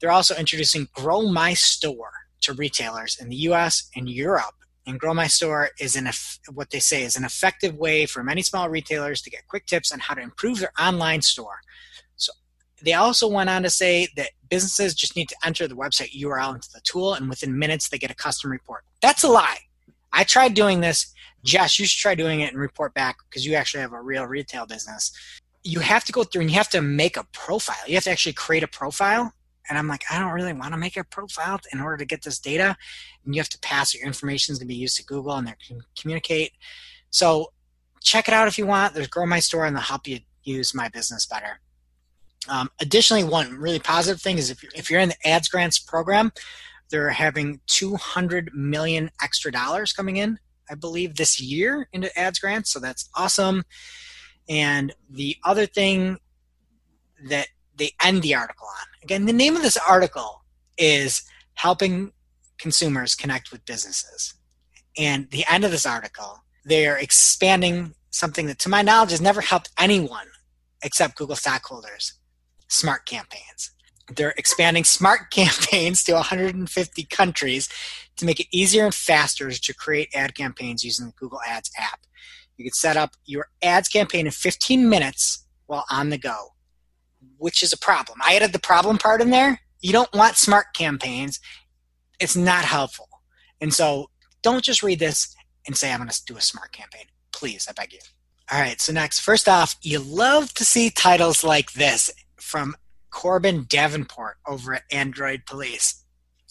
[SPEAKER 2] They're also introducing Grow My Store to retailers in the U.S. and Europe. And Grow My Store is an what they say is an effective way for many small retailers to get quick tips on how to improve their online store. So they also went on to say that businesses just need to enter the website URL into the tool, and within minutes they get a custom report. That's a lie. I tried doing this. Jess, you should try doing it and report back because you actually have a real retail business you have to go through and you have to make a profile. You have to actually create a profile. And I'm like, I don't really want to make a profile in order to get this data. And you have to pass your information is going to be used to Google and they can communicate. So check it out if you want. There's Grow My Store and they'll help you use my business better. Um, additionally, one really positive thing is if you're, if you're in the ads grants program, they're having 200 million extra dollars coming in, I believe, this year into ads grants. So that's awesome. And the other thing that they end the article on again, the name of this article is Helping Consumers Connect with Businesses. And the end of this article, they are expanding something that, to my knowledge, has never helped anyone except Google stockholders smart campaigns. They're expanding smart [LAUGHS] campaigns to 150 countries to make it easier and faster to create ad campaigns using the Google Ads app. You can set up your ads campaign in 15 minutes while on the go, which is a problem. I added the problem part in there. You don't want smart campaigns. It's not helpful. And so don't just read this and say, I'm going to do a smart campaign. Please, I beg you. All right, so next, first off, you love to see titles like this from Corbin Davenport over at Android Police.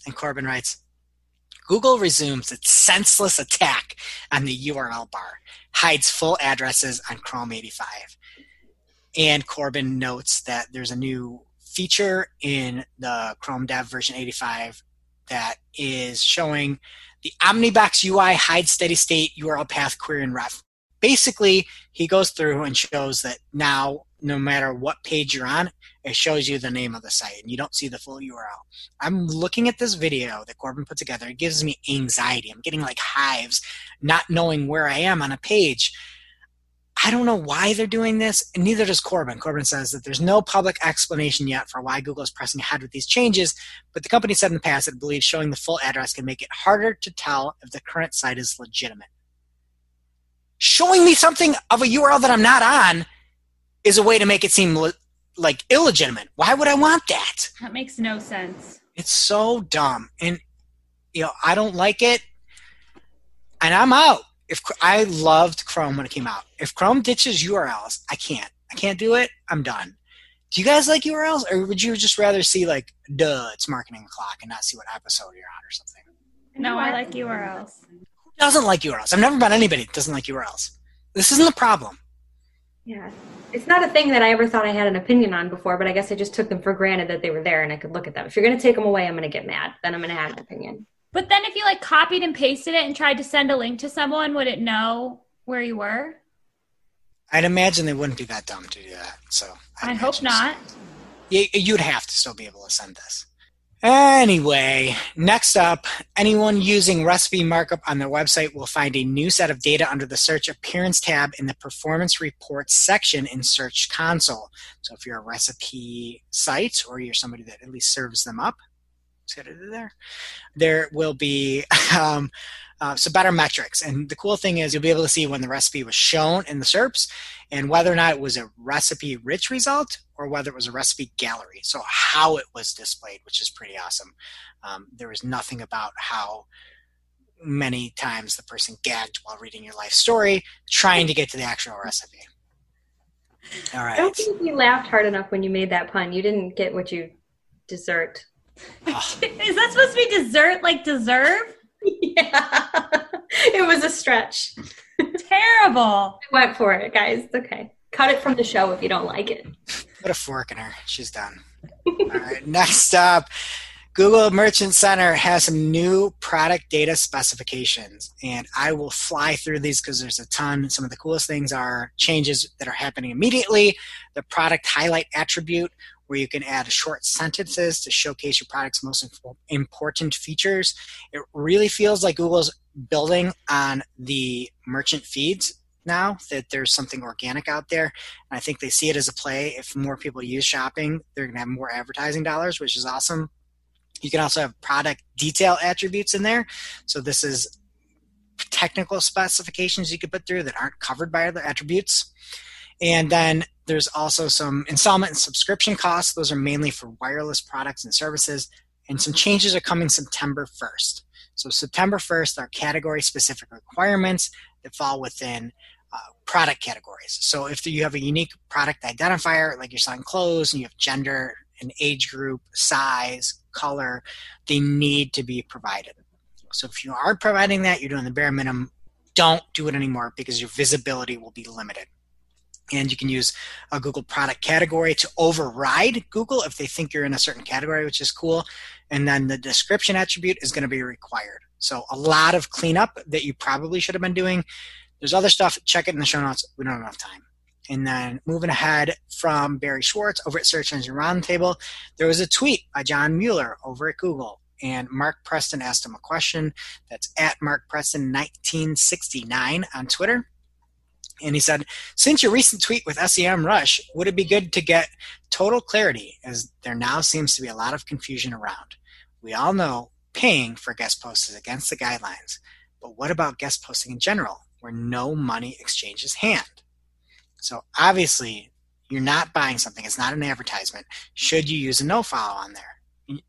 [SPEAKER 2] And Corbin writes Google resumes its senseless attack on the URL bar hides full addresses on Chrome 85. And Corbin notes that there's a new feature in the Chrome Dev version 85 that is showing the Omnibox UI hide steady state URL path query and ref. Basically, he goes through and shows that now, no matter what page you're on, it shows you the name of the site and you don't see the full URL. I'm looking at this video that Corbin put together. It gives me anxiety. I'm getting like hives, not knowing where I am on a page. I don't know why they're doing this, and neither does Corbin. Corbin says that there's no public explanation yet for why Google is pressing ahead with these changes, but the company said in the past that it believes showing the full address can make it harder to tell if the current site is legitimate. Showing me something of a URL that I'm not on is a way to make it seem le- like illegitimate. Why would I want that?
[SPEAKER 3] That makes no sense.
[SPEAKER 2] It's so dumb, and you know I don't like it, and I'm out. If I loved Chrome when it came out, if Chrome ditches URLs, I can't. I can't do it. I'm done. Do you guys like URLs, or would you just rather see like, duh, it's marketing o'clock, and not see what episode you're on or something?
[SPEAKER 3] No, I like URLs.
[SPEAKER 2] Who doesn't like URLs? I've never met anybody that doesn't like URLs. This isn't a problem.
[SPEAKER 1] Yeah. It's not a thing that I ever thought I had an opinion on before, but I guess I just took them for granted that they were there and I could look at them. If you're going to take them away, I'm going to get mad. Then I'm going to have an opinion.
[SPEAKER 3] But then if you like copied and pasted it and tried to send a link to someone, would it know where you were?
[SPEAKER 2] I'd imagine they wouldn't be that dumb to do that. So I'd
[SPEAKER 3] I hope not.
[SPEAKER 2] you, you'd have to still be able to send this. Anyway, next up, anyone using recipe markup on their website will find a new set of data under the search appearance tab in the performance reports section in Search Console. So if you're a recipe site or you're somebody that at least serves them up, there? There will be [LAUGHS] um, uh, some better metrics. And the cool thing is you'll be able to see when the recipe was shown in the SERPs and whether or not it was a recipe rich result or whether it was a recipe gallery. So how it was displayed, which is pretty awesome. Um, there was nothing about how many times the person gagged while reading your life story trying to get to the actual recipe. all right I
[SPEAKER 1] don't think you laughed hard enough when you made that pun. You didn't get what you deserved. [LAUGHS]
[SPEAKER 3] Is that supposed to be dessert like deserve? [LAUGHS]
[SPEAKER 1] yeah. [LAUGHS] it was a stretch.
[SPEAKER 3] Terrible.
[SPEAKER 1] I went for it, guys. Okay. Cut it from the show if you don't like it.
[SPEAKER 2] put a fork in her. She's done. All right. Next up, Google Merchant Center has some new product data specifications, and I will fly through these because there's a ton. Some of the coolest things are changes that are happening immediately. The product highlight attribute, where you can add short sentences to showcase your product's most important features. It really feels like Google's building on the merchant feeds now that there's something organic out there. And I think they see it as a play. If more people use shopping, they're going to have more advertising dollars, which is awesome. You can also have product detail attributes in there. So this is technical specifications you could put through that aren't covered by other attributes. And then there's also some installment and subscription costs. Those are mainly for wireless products and services. And some changes are coming September 1st. So September 1st are category specific requirements that fall within uh, product categories. So if you have a unique product identifier, like you're selling clothes and you have gender and age group, size, color, they need to be provided. So if you are providing that, you're doing the bare minimum. Don't do it anymore because your visibility will be limited. And you can use a Google product category to override Google if they think you're in a certain category, which is cool. And then the description attribute is going to be required. So a lot of cleanup that you probably should have been doing. There's other stuff. Check it in the show notes. We don't have enough time. And then moving ahead from Barry Schwartz over at Search Engine Roundtable, there was a tweet by John Mueller over at Google. And Mark Preston asked him a question. That's at Mark Preston 1969 on Twitter. And he said, Since your recent tweet with SEM Rush, would it be good to get total clarity as there now seems to be a lot of confusion around? We all know paying for guest posts is against the guidelines, but what about guest posting in general, where no money exchanges hand? So obviously, you're not buying something, it's not an advertisement. Should you use a no follow on there?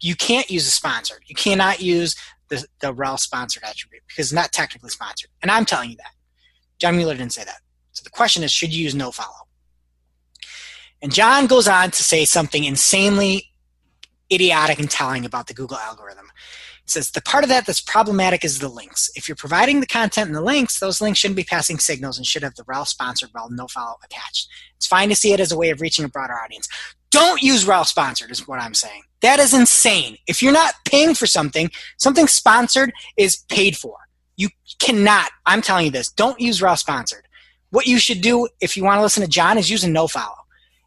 [SPEAKER 2] You can't use a sponsored. You cannot use the, the rel sponsored attribute because it's not technically sponsored. And I'm telling you that. John Mueller didn't say that. So the question is, should you use no follow? And John goes on to say something insanely idiotic and telling about the Google algorithm. He says the part of that that's problematic is the links. If you're providing the content and the links, those links shouldn't be passing signals and should have the rel sponsored rel no follow attached. It's fine to see it as a way of reaching a broader audience. Don't use rel sponsored is what I'm saying. That is insane. If you're not paying for something, something sponsored is paid for. You cannot, I'm telling you this, don't use rel sponsored. What you should do if you want to listen to John is use a no follow.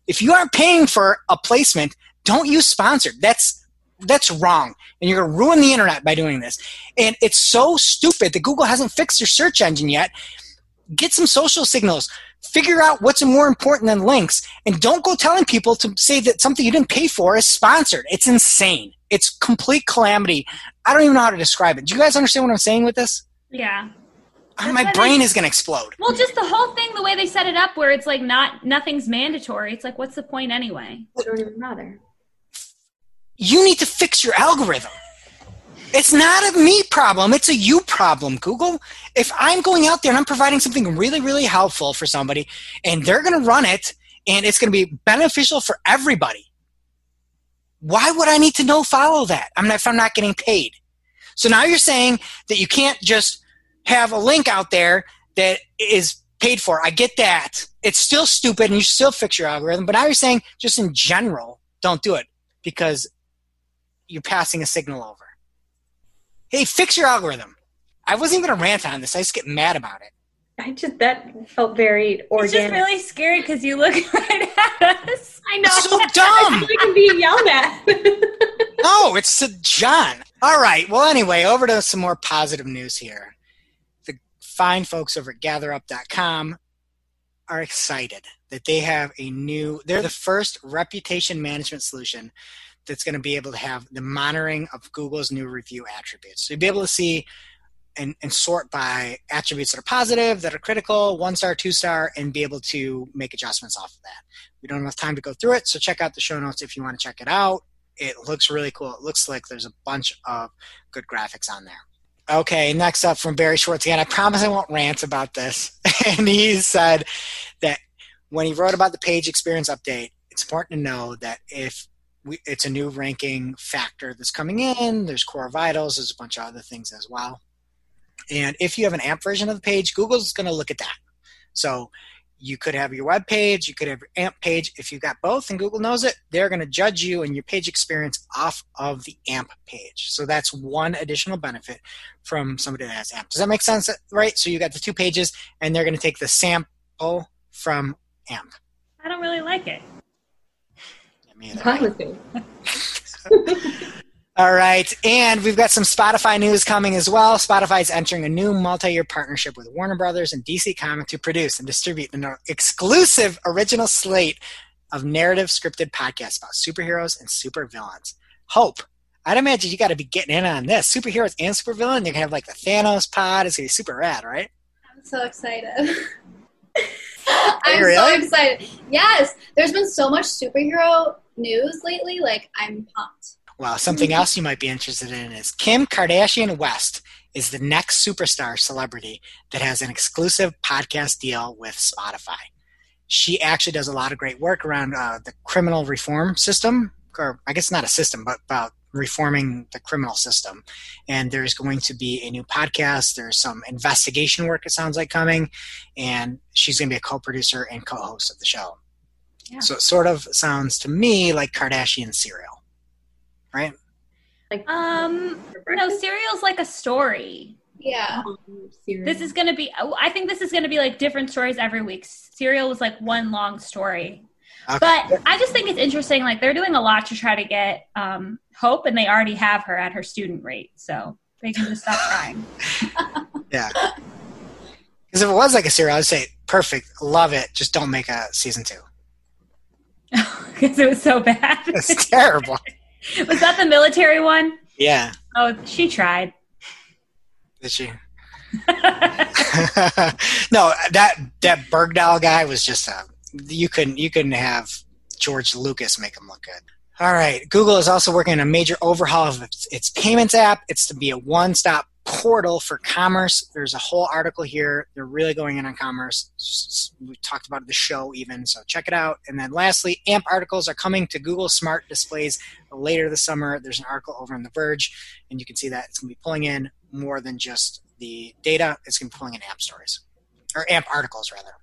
[SPEAKER 2] If you aren't paying for a placement, don't use sponsored. That's that's wrong. And you're going to ruin the internet by doing this. And it's so stupid that Google hasn't fixed your search engine yet. Get some social signals. Figure out what's more important than links. And don't go telling people to say that something you didn't pay for is sponsored. It's insane. It's complete calamity. I don't even know how to describe it. Do you guys understand what I'm saying with this?
[SPEAKER 3] Yeah.
[SPEAKER 2] Uh, My brain
[SPEAKER 3] they-
[SPEAKER 2] is going to explode.
[SPEAKER 3] Well, just the whole thing, the way they set it up, where it's like not nothing's mandatory. It's like, what's the point anyway?
[SPEAKER 1] It don't even matter.
[SPEAKER 2] you need to fix your algorithm. It's not a me problem, it's a you problem, Google. If I'm going out there and I'm providing something really, really helpful for somebody and they're going to run it and it's going to be beneficial for everybody. Why would I need to know follow that? I mean, if I'm not getting paid. So now you're saying that you can't just have a link out there that is paid for. I get that. It's still stupid and you still fix your algorithm, but now you're saying just in general, don't do it because you're passing a signal over. Hey, fix your algorithm. I wasn't even going to rant on this. I just get mad about it.
[SPEAKER 1] I just that felt very organic.
[SPEAKER 3] It's just really scary because you look [LAUGHS] right at us.
[SPEAKER 1] I know.
[SPEAKER 2] It's so [LAUGHS]
[SPEAKER 1] I
[SPEAKER 2] dumb.
[SPEAKER 1] feel like I'm being yelled at. [LAUGHS]
[SPEAKER 2] No, it's to John. All right. Well, anyway, over to some more positive news here. The fine folks over at GatherUp.com are excited that they have a new. They're the first reputation management solution that's going to be able to have the monitoring of Google's new review attributes. So you'll be able to see and, and sort by attributes that are positive, that are critical, one star, two star, and be able to make adjustments off of that. We don't have time to go through it, so check out the show notes if you want to check it out. It looks really cool. It looks like there's a bunch of good graphics on there. Okay, next up from Barry Schwartz again. I promise I won't rant about this. [LAUGHS] and he said that when he wrote about the page experience update, it's important to know that if we, it's a new ranking factor that's coming in, there's core vitals, there's a bunch of other things as well. And if you have an AMP version of the page, Google's going to look at that. So you could have your web page, you could have your AMP page. If you've got both and Google knows it, they're going to judge you and your page experience off of the AMP page. So that's one additional benefit from somebody that has AMP. Does that make sense? Right? So you got the two pages, and they're going to take the sample from AMP.
[SPEAKER 3] I don't really like it.
[SPEAKER 2] Me either. [LAUGHS] [LAUGHS]
[SPEAKER 1] Fine with me.
[SPEAKER 2] All right, and we've got some Spotify news coming as well. Spotify is entering a new multi-year partnership with Warner Brothers and DC Comics to produce and distribute an exclusive original slate of narrative scripted podcasts about superheroes and supervillains. Hope, I'd imagine you got to be getting in on this. Superheroes and supervillain. You're gonna have like the Thanos pod. It's gonna be super rad, right?
[SPEAKER 5] I'm so excited. [LAUGHS] I'm so excited. Yes, there's been so much superhero news lately. Like, I'm pumped.
[SPEAKER 2] Well, something else you might be interested in is Kim Kardashian West is the next superstar celebrity that has an exclusive podcast deal with Spotify. She actually does a lot of great work around uh, the criminal reform system, or I guess not a system, but about reforming the criminal system. And there's going to be a new podcast. There's some investigation work, it sounds like, coming. And she's going to be a co producer and co host of the show.
[SPEAKER 3] Yeah.
[SPEAKER 2] So it sort of sounds to me like Kardashian serial, right?
[SPEAKER 3] Like Um, no, serial's like a story.
[SPEAKER 5] Yeah.
[SPEAKER 3] This is going to be, oh, I think this is going to be like different stories every week. Serial was like one long story.
[SPEAKER 2] Okay.
[SPEAKER 3] But I just think it's interesting. Like they're doing a lot to try to get um, Hope, and they already have her at her student rate. So they can just stop trying. [LAUGHS]
[SPEAKER 2] Yeah. Because if it was like a serial, I'd say perfect, love it. Just don't make a season two. [LAUGHS]
[SPEAKER 3] Because it was so bad.
[SPEAKER 2] It's terrible. [LAUGHS] [LAUGHS]
[SPEAKER 3] was that the military one?
[SPEAKER 2] Yeah.
[SPEAKER 3] Oh, she tried.
[SPEAKER 2] Did she? [LAUGHS] [LAUGHS] no, that that Bergdahl guy was just a. You couldn't you couldn't have George Lucas make him look good. All right, Google is also working on a major overhaul of its, its payments app. It's to be a one-stop portal for commerce. There's a whole article here. They're really going in on commerce. We talked about the show even, so check it out. And then lastly, AMP articles are coming to Google Smart Displays later this summer. There's an article over on The Verge, and you can see that it's going to be pulling in more than just the data. It's going to be pulling in AMP stories, or AMP articles rather.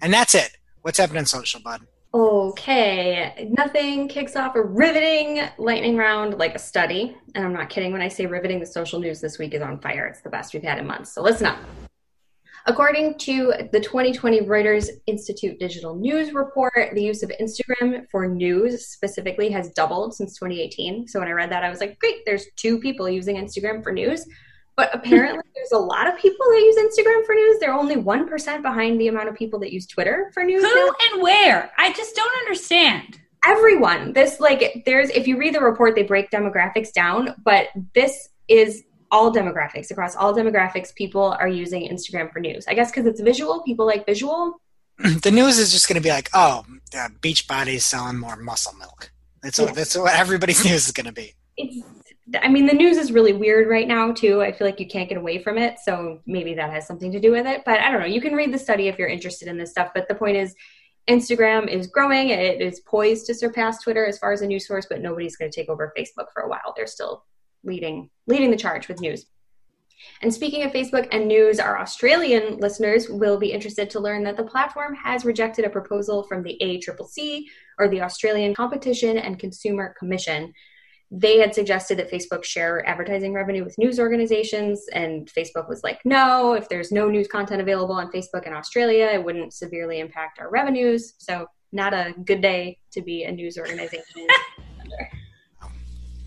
[SPEAKER 2] And that's it. What's happening in social, bud?
[SPEAKER 1] Okay, nothing kicks off a riveting lightning round like a study. And I'm not kidding when I say riveting, the social news this week is on fire. It's the best we've had in months. So listen up. According to the 2020 Reuters Institute Digital News Report, the use of Instagram for news specifically has doubled since 2018. So when I read that, I was like, great, there's two people using Instagram for news. But apparently, [LAUGHS] there's a lot of people that use Instagram for news. They're only 1% behind the amount of people that use Twitter for news. now
[SPEAKER 3] Who and where? I just don't understand.
[SPEAKER 1] everyone this like there's if you read the report they break demographics down but this is all demographics across all demographics people are using instagram for news i guess because it's visual people like visual [CLEARS THROAT]
[SPEAKER 2] the news is just going to be like, oh, uh, Beachbody's selling more muscle milk. That's what, that's what everybody's [LAUGHS] news is going to be.
[SPEAKER 1] it's i mean the news is really weird right now too i feel like you can't get away from it so maybe that has something to do with it but i don't know you can read the study if you're interested in this stuff but the point is Instagram is growing. It is poised to surpass Twitter as far as a news source, but nobody's going to take over Facebook for a while. They're still leading leading the charge with news. And speaking of Facebook and news, our Australian listeners will be interested to learn that the platform has rejected a proposal from the ACCC, or the Australian Competition and Consumer Commission. They had suggested that Facebook share advertising revenue with news organizations, and Facebook was like, no, if there's no news content available on Facebook in Australia, it wouldn't severely impact our revenues. So, not a good day to be a news organization. [LAUGHS]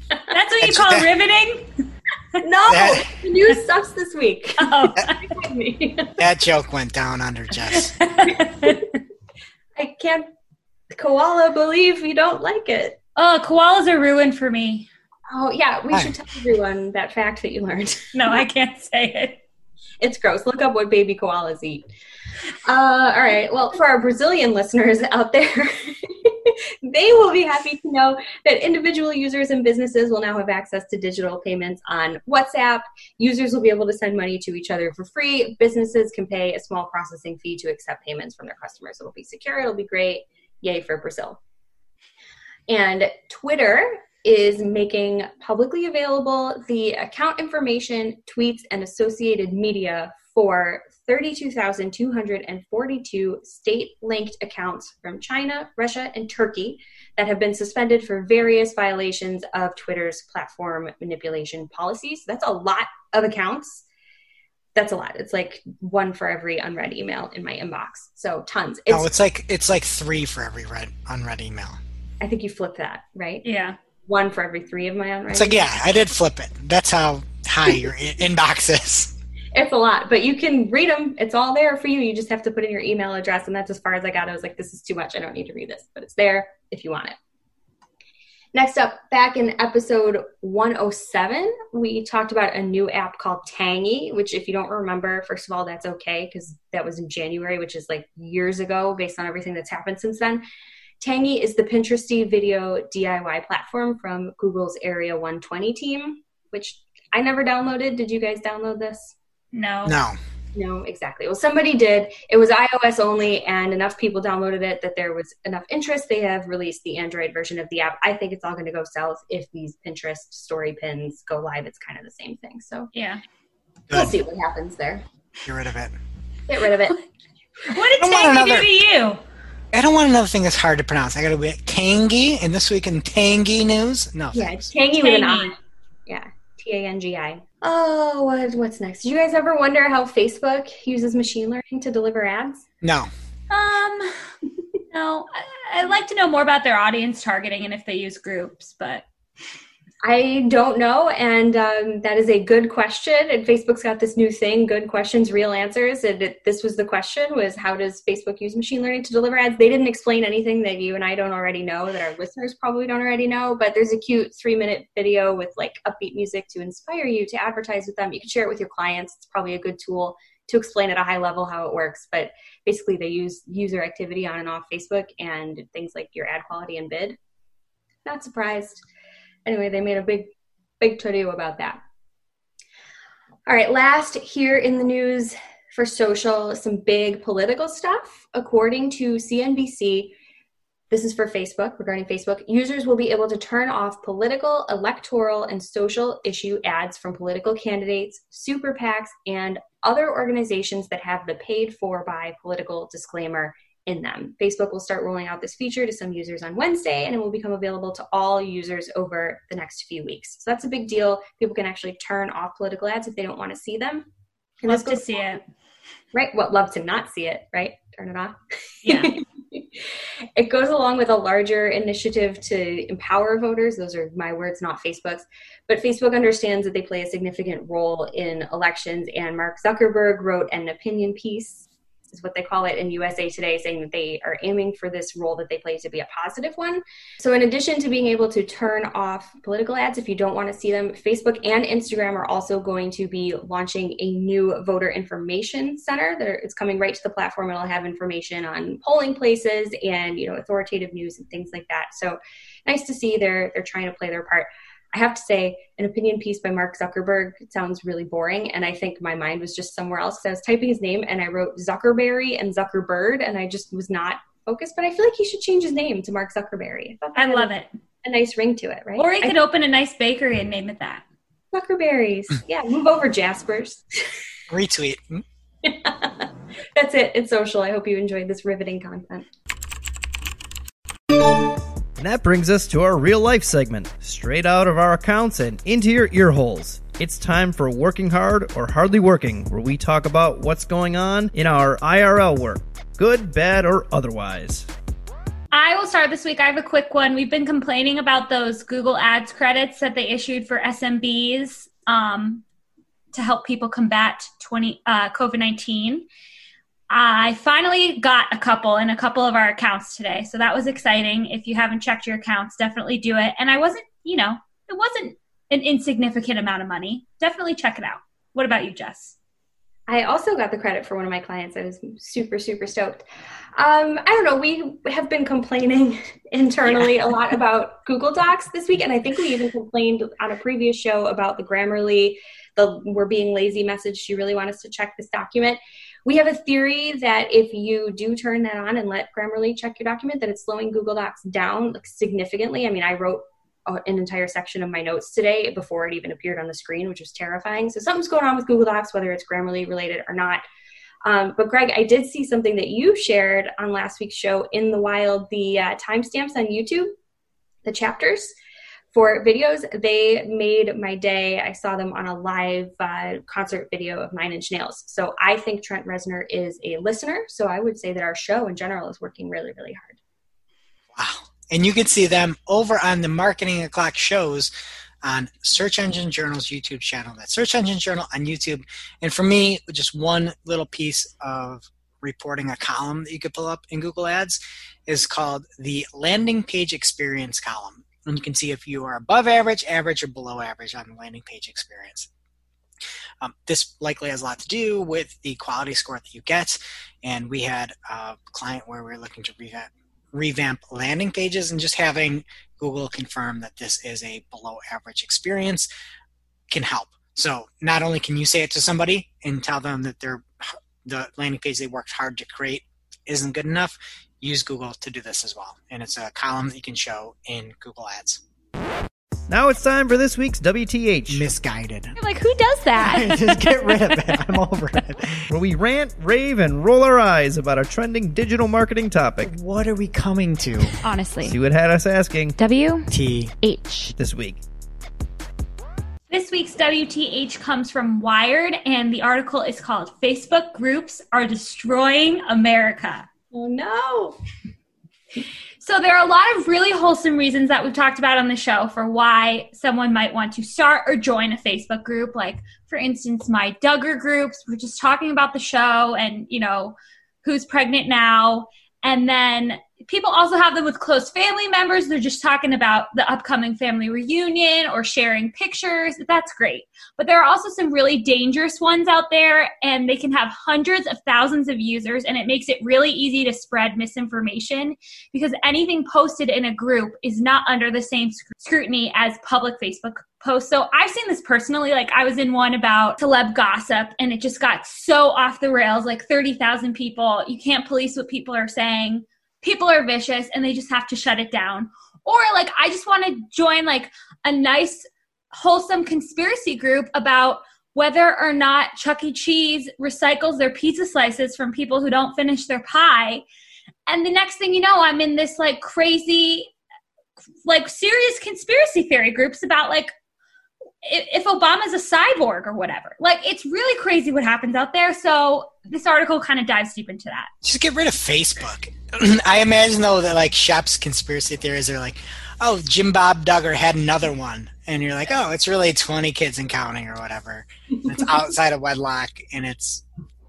[SPEAKER 3] That's what you call riveting? [LAUGHS]
[SPEAKER 1] no,
[SPEAKER 2] That-
[SPEAKER 1] the news sucks this week. [LAUGHS]
[SPEAKER 3] Oh.
[SPEAKER 2] That joke went down under Jess.
[SPEAKER 1] I can't, koala, believe you don't like it.
[SPEAKER 3] Oh, koalas are ruined for me.
[SPEAKER 1] Oh, yeah, we
[SPEAKER 2] Hi.
[SPEAKER 1] should tell everyone that fact that you learned. [LAUGHS]
[SPEAKER 3] No, I can't say it.
[SPEAKER 1] It's gross. Look up what baby koalas eat. Uh, all right. Well, for our Brazilian listeners out there, [LAUGHS] they will be happy to know that individual users and businesses will now have access to digital payments on WhatsApp. Users will be able to send money to each other for free. Businesses can pay a small processing fee to accept payments from their customers. It'll be secure. It'll be great. Yay for Brazil. And Twitter is making publicly available the account information, tweets, and associated media for 32,242 state linked accounts from China, Russia, and Turkey that have been suspended for various violations of Twitter's platform manipulation policies. That's a lot of accounts. That's a lot. It's like one for every unread email in my inbox. So tons. It's,
[SPEAKER 2] No, it's like it's like three for every read unread email.
[SPEAKER 1] I think you flip that, right?
[SPEAKER 3] Yeah.
[SPEAKER 1] One for every three of my unread.
[SPEAKER 2] It's like yeah, I did flip it. That's how high your [LAUGHS] inbox is.
[SPEAKER 1] It's a lot, but you can read them. It's all there for you. You just have to put in your email address, and that's as far as I got. I was like, this is too much. I don't need to read this, but it's there if you want it. Next up, back in episode 107, we talked about a new app called Tangi, which, if you don't remember, first of all, that's okay because that was in January, which is like years ago based on everything that's happened since then. Tangi is the Pinteresty video DIY platform from Google's Area 120 team, which I never downloaded. Did you guys download this?
[SPEAKER 3] No.
[SPEAKER 2] No,
[SPEAKER 1] No, exactly. Well, somebody did. It was iOS only, and enough people downloaded it that there was enough interest. They have released the Android version of the app. I think it's all going to go south if these Pinterest story pins go live. It's kind of the same thing. So
[SPEAKER 3] Yeah.
[SPEAKER 1] we'll see what happens there.
[SPEAKER 2] Get rid of it.
[SPEAKER 1] Get rid of it. [LAUGHS]
[SPEAKER 3] What did
[SPEAKER 2] I want
[SPEAKER 3] Tangy do
[SPEAKER 2] another-
[SPEAKER 3] to you?
[SPEAKER 2] I don't want another thing that's hard to pronounce. I got to be tangy. And this week in tangy news, no.
[SPEAKER 1] Yeah,
[SPEAKER 2] thanks.
[SPEAKER 1] it's tangy with an
[SPEAKER 3] Tangy.
[SPEAKER 1] I. Yeah, T A N G I. Oh, what, what's next? Did you guys ever wonder how Facebook uses machine learning to deliver ads?
[SPEAKER 2] No.
[SPEAKER 3] Um, no. I, I'd like to know more about their audience targeting and if they use groups, but
[SPEAKER 1] I don't know, and um, that is a good question. And Facebook's got this new thing: good questions, real answers. And it, this was the question: was how does Facebook use machine learning to deliver ads? They didn't explain anything that you and I don't already know, that our listeners probably don't already know. But there's a cute three-minute video with like upbeat music to inspire you to advertise with them. You can share it with your clients. It's probably a good tool to explain at a high level how it works. But basically, they use user activity on and off Facebook and things like your ad quality and bid. Not surprised anyway, they made a big, big to do about that. All right, last here in the news for social, some big political stuff. According to CNBC, this is for Facebook, regarding Facebook, users will be able to turn off political, electoral, and social issue ads from political candidates, super PACs, and other organizations that have the paid for by political disclaimer in them. Facebook will start rolling out this feature to some users on Wednesday, and it will become available to all users over the next few weeks. So that's a big deal. People can actually turn off political ads if they don't want to see them. And
[SPEAKER 3] love to see it.
[SPEAKER 1] Right? What love to not see it, right? Turn it off.
[SPEAKER 3] Yeah. [LAUGHS]
[SPEAKER 1] it goes along with a larger initiative to empower voters. Those are my words, not Facebook's. But Facebook understands that they play a significant role in elections, and Mark Zuckerberg wrote an opinion piece, is what they call it in USA Today, saying that they are aiming for this role that they play to be a positive one. So, in addition to being able to turn off political ads if you don't want to see them, Facebook and Instagram are also going to be launching a new voter information center. That it's coming right to the platform. It'll have information on polling places and you know authoritative news and things like that. So, nice to see they're they're trying to play their part. I have to say, an opinion piece by Mark Zuckerberg sounds really boring, and I think my mind was just somewhere else because I was typing his name and I wrote Zuckerberry and Zuckerbird, and I just was not focused. but I feel like he should change his name to Mark Zuckerberry. thought that
[SPEAKER 3] I love
[SPEAKER 1] a,
[SPEAKER 3] it.
[SPEAKER 1] a nice ring to it, right?
[SPEAKER 3] Or he
[SPEAKER 1] I-
[SPEAKER 3] could open a nice bakery and name it that.
[SPEAKER 1] Zuckerberries. [LAUGHS] yeah, move over, Jaspers.
[SPEAKER 2] Retweet. [LAUGHS]
[SPEAKER 1] That's it. It's social. I hope you enjoyed this riveting content.
[SPEAKER 4] And that brings us to our real life segment, straight out of our accounts and into your ear holes. It's time for Working Hard or Hardly Working, where we talk about what's going on in our IRL work, good, bad, or otherwise.
[SPEAKER 3] I will start this week. I have a quick one. We've been complaining about those Google Ads credits that they issued for SMBs um, to help people combat 20 uh, COVID 19. I finally got a couple in a couple of our accounts today. So that was exciting. If you haven't checked your accounts, definitely do it. And I wasn't, you know, it wasn't an insignificant amount of money. Definitely check it out. What about you, Jess?
[SPEAKER 1] I also got the credit for one of my clients. I was super, super stoked. Um, I don't know. We have been complaining [LAUGHS] internally a lot about Google Docs this week, and I think we even complained on a previous show about the Grammarly, the "we're being lazy" message. She really want us to check this document. We have a theory that if you do turn that on and let Grammarly check your document, that it's slowing Google Docs down like, significantly. I mean, I wrote uh, an entire section of my notes today before it even appeared on the screen, which was terrifying. So something's going on with Google Docs, whether it's Grammarly related or not. Um, but Greg, I did see something that you shared on last week's show in the wild, the uh, timestamps on YouTube, the chapters for videos. They made my day. I saw them on a live uh, concert video of Nine Inch Nails. So I think Trent Reznor is a listener. So I would say that our show in general is working really, really hard.
[SPEAKER 2] Wow. And you can see them over on the Marketing O'Clock shows on Search Engine Journal's YouTube channel. That's Search Engine Journal on YouTube. And for me, just one little piece of reporting a column that you could pull up in Google Ads is called the landing page experience column. And you can see if you are above average, average, or below average on the landing page experience. Um, this likely has a lot to do with the quality score that you get. And we had a client where we were looking to revamp revamp landing pages and just having Google confirm that this is a below average experience can help. So not only can you say it to somebody and tell them that they're the landing page they worked hard to create isn't good enough, use Google to do this as well. And it's a column that you can show in Google Ads.
[SPEAKER 4] Now it's time for this week's WTH,
[SPEAKER 2] Misguided.
[SPEAKER 3] I'm like, who does that? [LAUGHS]
[SPEAKER 2] just get rid of it. I'm over [LAUGHS] it.
[SPEAKER 4] where we rant, rave, and roll our eyes about a trending digital marketing topic.
[SPEAKER 2] What are we coming to?
[SPEAKER 6] Honestly.
[SPEAKER 4] See what had us asking
[SPEAKER 6] W
[SPEAKER 2] T.
[SPEAKER 6] H.
[SPEAKER 4] this week.
[SPEAKER 3] This week's WTH comes from Wired, and the article is called Facebook Groups Are Destroying America.
[SPEAKER 1] Oh no.
[SPEAKER 3] So, there are a lot of really wholesome reasons that we've talked about on the show for why someone might want to start or join a Facebook group. Like, for instance, my Duggar groups, we're just talking about the show and, you know, who's pregnant now. And then people also have them with close family members. They're just talking about the upcoming family reunion or sharing pictures. That's great. But there are also some really dangerous ones out there, and they can have hundreds of thousands of users, and it makes it really easy to spread misinformation because anything posted in a group is not under the same scrutiny as public Facebook posts. So I've seen this personally. Like I was in one about celeb gossip, and it just got so off the rails like 30,000 people. You can't police what people are saying people are vicious and they just have to shut it down. Or like i just want to join like a nice wholesome conspiracy group about whether or not chuck e. Cheese recycles their pizza slices from people who don't finish their pie. And the next thing you know i'm in this like crazy like serious conspiracy theory groups about like if, obama's a cyborg or whatever like it's really crazy what happens out there so this article kind of dives deep into that
[SPEAKER 2] Just get rid of Facebook. [CLEARS THROAT] I imagine though that like Shep's conspiracy theories are like, oh, Jim Bob Duggar had another one, and you're like, oh, it's really 20 kids and counting or whatever. And it's [LAUGHS] outside of wedlock, and it's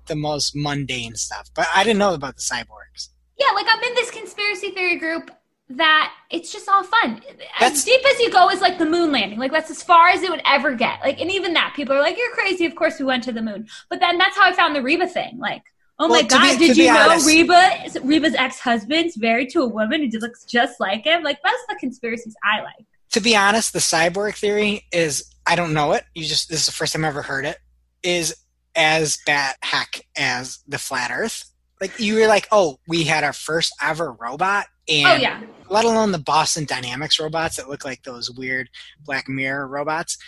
[SPEAKER 2] the most mundane stuff. But I didn't know about the cyborgs.
[SPEAKER 3] yeah, like I'm in this conspiracy theory group that it's just all fun.
[SPEAKER 2] That's-
[SPEAKER 3] as deep as you go is like the moon landing. Like that's as far as it would ever get. Like, and even that, people are like, "You're crazy." Of course, we went to the moon. But then that's how I found the Reba thing. Like, oh
[SPEAKER 2] Well,
[SPEAKER 3] my
[SPEAKER 2] to be-
[SPEAKER 3] god, did you know
[SPEAKER 2] honest-
[SPEAKER 3] Reba? is- Reba's ex-husband's married to a woman who looks just like him. Like that's the conspiracies I like.
[SPEAKER 2] To be honest, the cyborg theory is I don't know it. You just this is the first time I've ever heard it. Is as bad hack as the flat Earth Like you were like, oh, we had our first ever robot, and
[SPEAKER 3] Oh yeah.
[SPEAKER 2] Let alone the Boston Dynamics robots that look like those weird Black Mirror robots.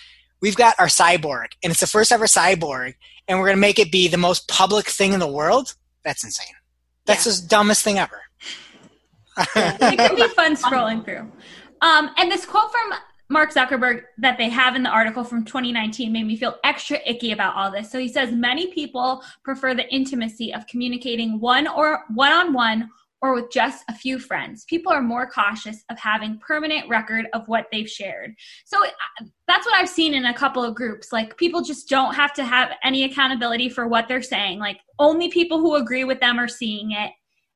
[SPEAKER 2] We've got our cyborg, and it's the first ever cyborg, and we're gonna make it be the most public thing in the world. That's insane. That's the dumbest thing ever.
[SPEAKER 3] it can be fun scrolling through. Um, and this quote from Mark Zuckerberg that they have in the article from 2019 made me feel extra icky about all this. So he says many people prefer the intimacy of communicating one or one on one or with just a few friends. People are more cautious of having permanent record of what they've shared. So uh, that's what I've seen in a couple of groups. Like people just don't have to have any accountability for what they're saying. Like only people who agree with them are seeing it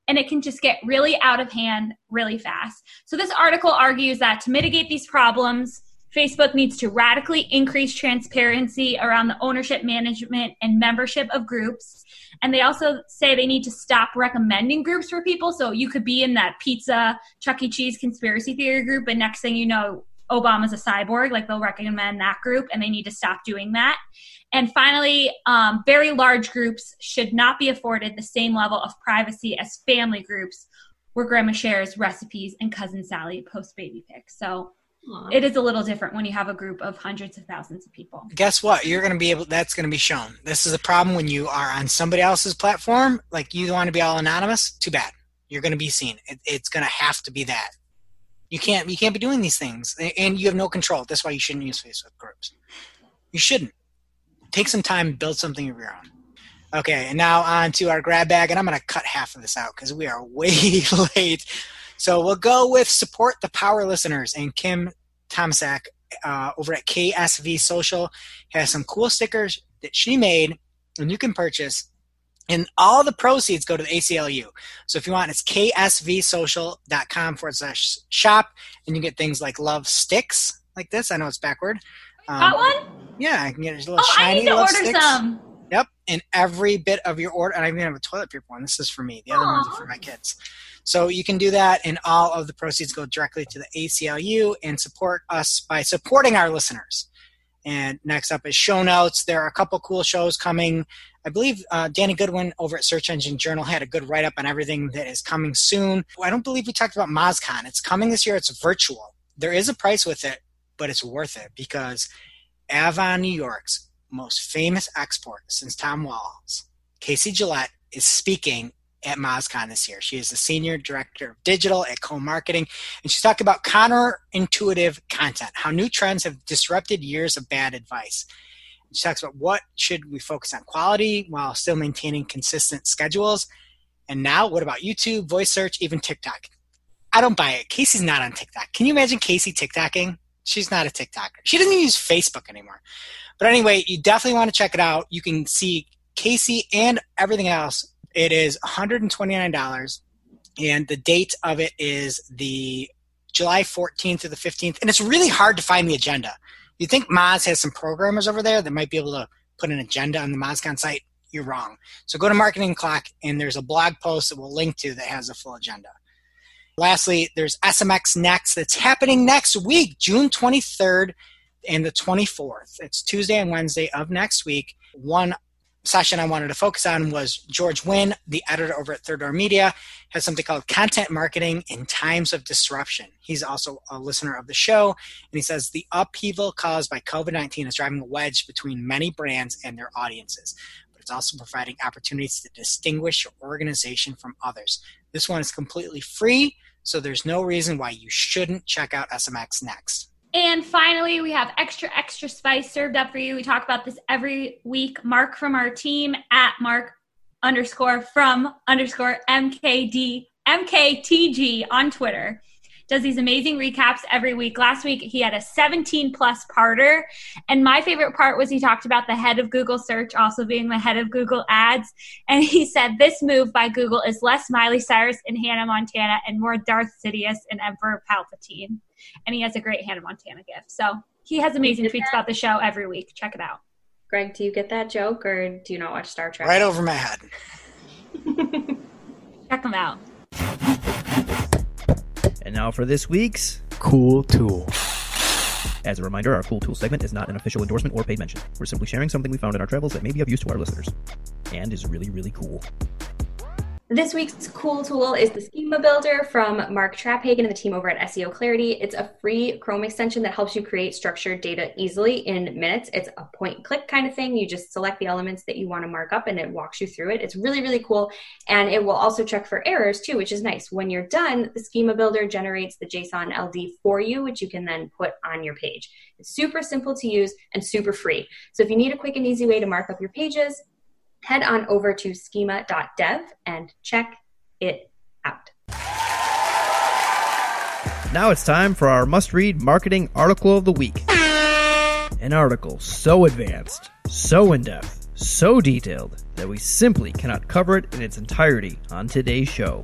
[SPEAKER 3] and it can just get really out of hand really fast. So, this article argues that to mitigate these problems, Facebook needs to radically increase transparency around the ownership, management, and membership of groups. And they also say they need to stop recommending groups for people. So, you could be in that pizza, Chuck E. Cheese conspiracy theory group, and next thing you know, Obama's a cyborg. Like they'll recommend that group, and they need to stop doing that. And finally, um, very large groups should not be afforded the same level of privacy as family groups where grandma shares recipes and cousin Sally post baby pics. So. It is a little different when you have a group of hundreds of thousands of people.
[SPEAKER 2] Guess what? You're gonna be able. That's gonna be shown. This is a problem when you are on somebody else's platform. Like you want to be all anonymous. Too bad. You're gonna be seen. It, it's gonna have to be that. You can't. You can't be doing these things, and you have no control. That's why you shouldn't use Facebook groups. You shouldn't. Take some time, build something of your own. Okay, and now on to our grab bag, and I'm going to cut half of this out because we are [LAUGHS] way late. So we'll go with support the power listeners, and Kim Tomsak uh, over at KSV Social has some cool stickers that she made, and you can purchase. And all the proceeds go to the ACLU. So if you want, it's ksvsocial.com forward slash shop, and you get things like love sticks like this. I know it's backward. Um,
[SPEAKER 3] Got one?
[SPEAKER 2] Yeah, I can get a little
[SPEAKER 3] Oh, I
[SPEAKER 2] shiny
[SPEAKER 3] need to order
[SPEAKER 2] sticks.
[SPEAKER 3] some.
[SPEAKER 2] Yep, and every bit of your order, and I even have a toilet paper one. This is for me. The other ones are for my kids. So you can do that, and all of the proceeds go directly to the ACLU and support us by supporting our listeners. And next up is show notes. There are a couple cool shows coming. I believe uh, Danny Goodwin over at Search Engine Journal had a good write up on everything that is coming soon. I don't believe we talked about MozCon. It's coming this year. It's virtual. There is a price with it, but it's worth it because Avon, New York's most famous export since Tom Walls, Casie Gillette, is speaking at MozCon this year. She is the Senior Director of Digital at KoMarketing, and she's talking about counterintuitive content, how new trends have disrupted years of bad advice. She talks about what should we focus on quality while still maintaining consistent schedules. And now, what about YouTube, voice search, even TikTok? I don't buy it. Casie's not on TikTok. Can you imagine Casie TikToking? She's not a TikToker. She doesn't use Facebook anymore. But anyway, you definitely want to check it out. You can see Casey and everything else. It is $129, and the date of it is the July 14th to the 15th. And it's really hard to find the agenda. You think Moz has some programmers over there that might be able to put an agenda on the MozCon site? You're wrong. So go to Marketing O'Clock, and there's a blog post that we'll link to that has a full agenda. Lastly, there's SMX Next that's happening next week, June 23rd and the 24th. It's Tuesday and Wednesday of next week. One session I wanted to focus on was George Nguyen, the editor over at Third Door Media, has something called Content Marketing in Times of Disruption. He's also a listener of the show, and he says the upheaval caused by COVID 19 is driving a wedge between many brands and their audiences. But it's also providing opportunities to distinguish your organization from others. This one is completely free, so there's no reason why you shouldn't check out SMX next.
[SPEAKER 3] And finally, we have extra, extra spice served up for you. We talk about this every week. Mark from our team at Mark underscore from underscore MKD MKTG on Twitter does these amazing recaps every week. Last week, he had a 17 plus parter. And my favorite part was he talked about the head of Google search also being the head of Google ads. And he said, This move by Google is less Miley Cyrus in Hannah Montana and more Darth Sidious and Emperor Palpatine. And he has a great Hannah Montana gift. So he has amazing
[SPEAKER 1] did
[SPEAKER 3] tweets about the show every week. Check it out.
[SPEAKER 1] Greg, do you get that joke or do you not watch Star Trek?
[SPEAKER 2] Right over my head. [LAUGHS]
[SPEAKER 3] Check them out.
[SPEAKER 4] And now for this week's
[SPEAKER 2] Cool tool.
[SPEAKER 4] As a reminder, our Cool Tool segment is not an official endorsement or paid mention. We're simply sharing something we found in our travels that may be of use to our listeners. And is really, really cool.
[SPEAKER 1] This week's cool tool is the Schema Builder from Mark Traphagen and the team over at seoClarity. It's a free Chrome extension that helps you create structured data easily in minutes. It's a point click kind of thing. You just select the elements that you want to mark up and it walks you through it. It's really, really cool. And it will also check for errors too, which is nice. When you're done, the Schema Builder generates the JSON LD for you, which you can then put on your page. It's super simple to use and super free. So if you need a quick and easy way to mark up your pages, head on over to schema.dev and check it out.
[SPEAKER 4] Now it's time for our must read marketing article of the week. An article so advanced, so in depth, so detailed that we simply cannot cover it in its entirety on today's show.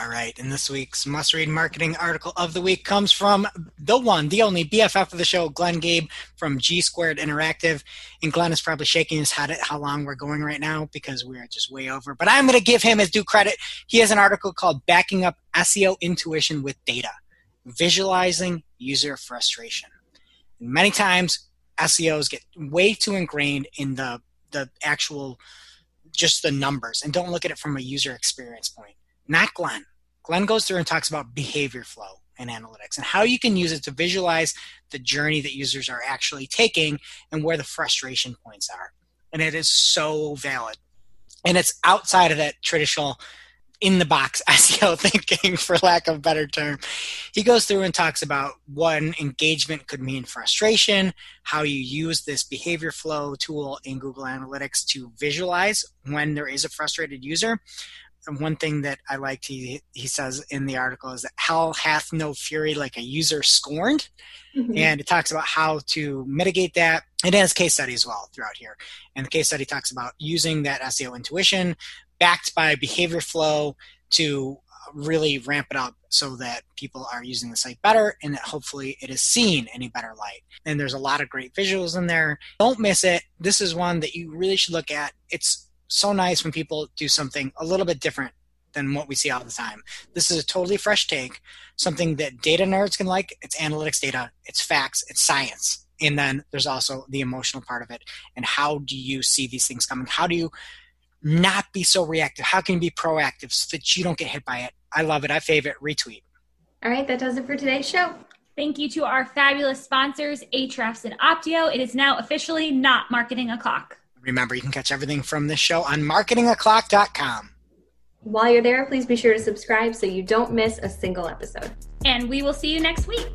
[SPEAKER 2] All right, and this week's must read marketing article of the week comes from the one, the only BFF of the show, Glenn Gabe from G Squared Interactive. And Glenn is probably shaking his head at how long we're going right now because we're just way over. But I'm going to give him his due credit. He has an article called Backing Up SEO Intuition with Data Visualizing User Frustration. And many times, SEOs get way too ingrained in the, the actual, just the numbers and don't look at it from a user experience point not Glenn. Glenn goes through and talks about behavior flow and analytics and how you can use it to visualize the journey that users are actually taking and where the frustration points are. And it is so valid. And it's outside of that traditional in the box [LAUGHS] SEO thinking, for lack of a better term. He goes through and talks about when engagement could mean frustration, how you use this behavior flow tool in Google Analytics to visualize when there is a frustrated user, one thing that I liked he he says in the article is that hell hath no fury like a user scorned, mm-hmm. and it talks about how to mitigate that. It has case study as well throughout here, and the case study talks about using that SEO intuition backed by behavior flow to really ramp it up so that people are using the site better and that hopefully it is seen in a better light. And there's a lot of great visuals in there. Don't miss it. This is one that you really should look at. It's so nice when people do something a little bit different than what we see all the time. This is a totally fresh take, something that data nerds can like. It's analytics data, it's facts, it's science. And then there's also the emotional part of it. And how do you see these things coming? How do you not be so reactive? How can you be proactive so that you don't get hit by it? I love it. I favorite retweet.
[SPEAKER 1] All right, that does it for today's show.
[SPEAKER 3] Thank you to our fabulous sponsors, Ahrefs and Opteo. It is now officially not marketing o'clock.
[SPEAKER 2] Remember, you can catch everything from this show on marketingoclock.com.
[SPEAKER 1] While you're there, please be sure to subscribe so you don't miss a single episode.
[SPEAKER 3] And we will see you next week.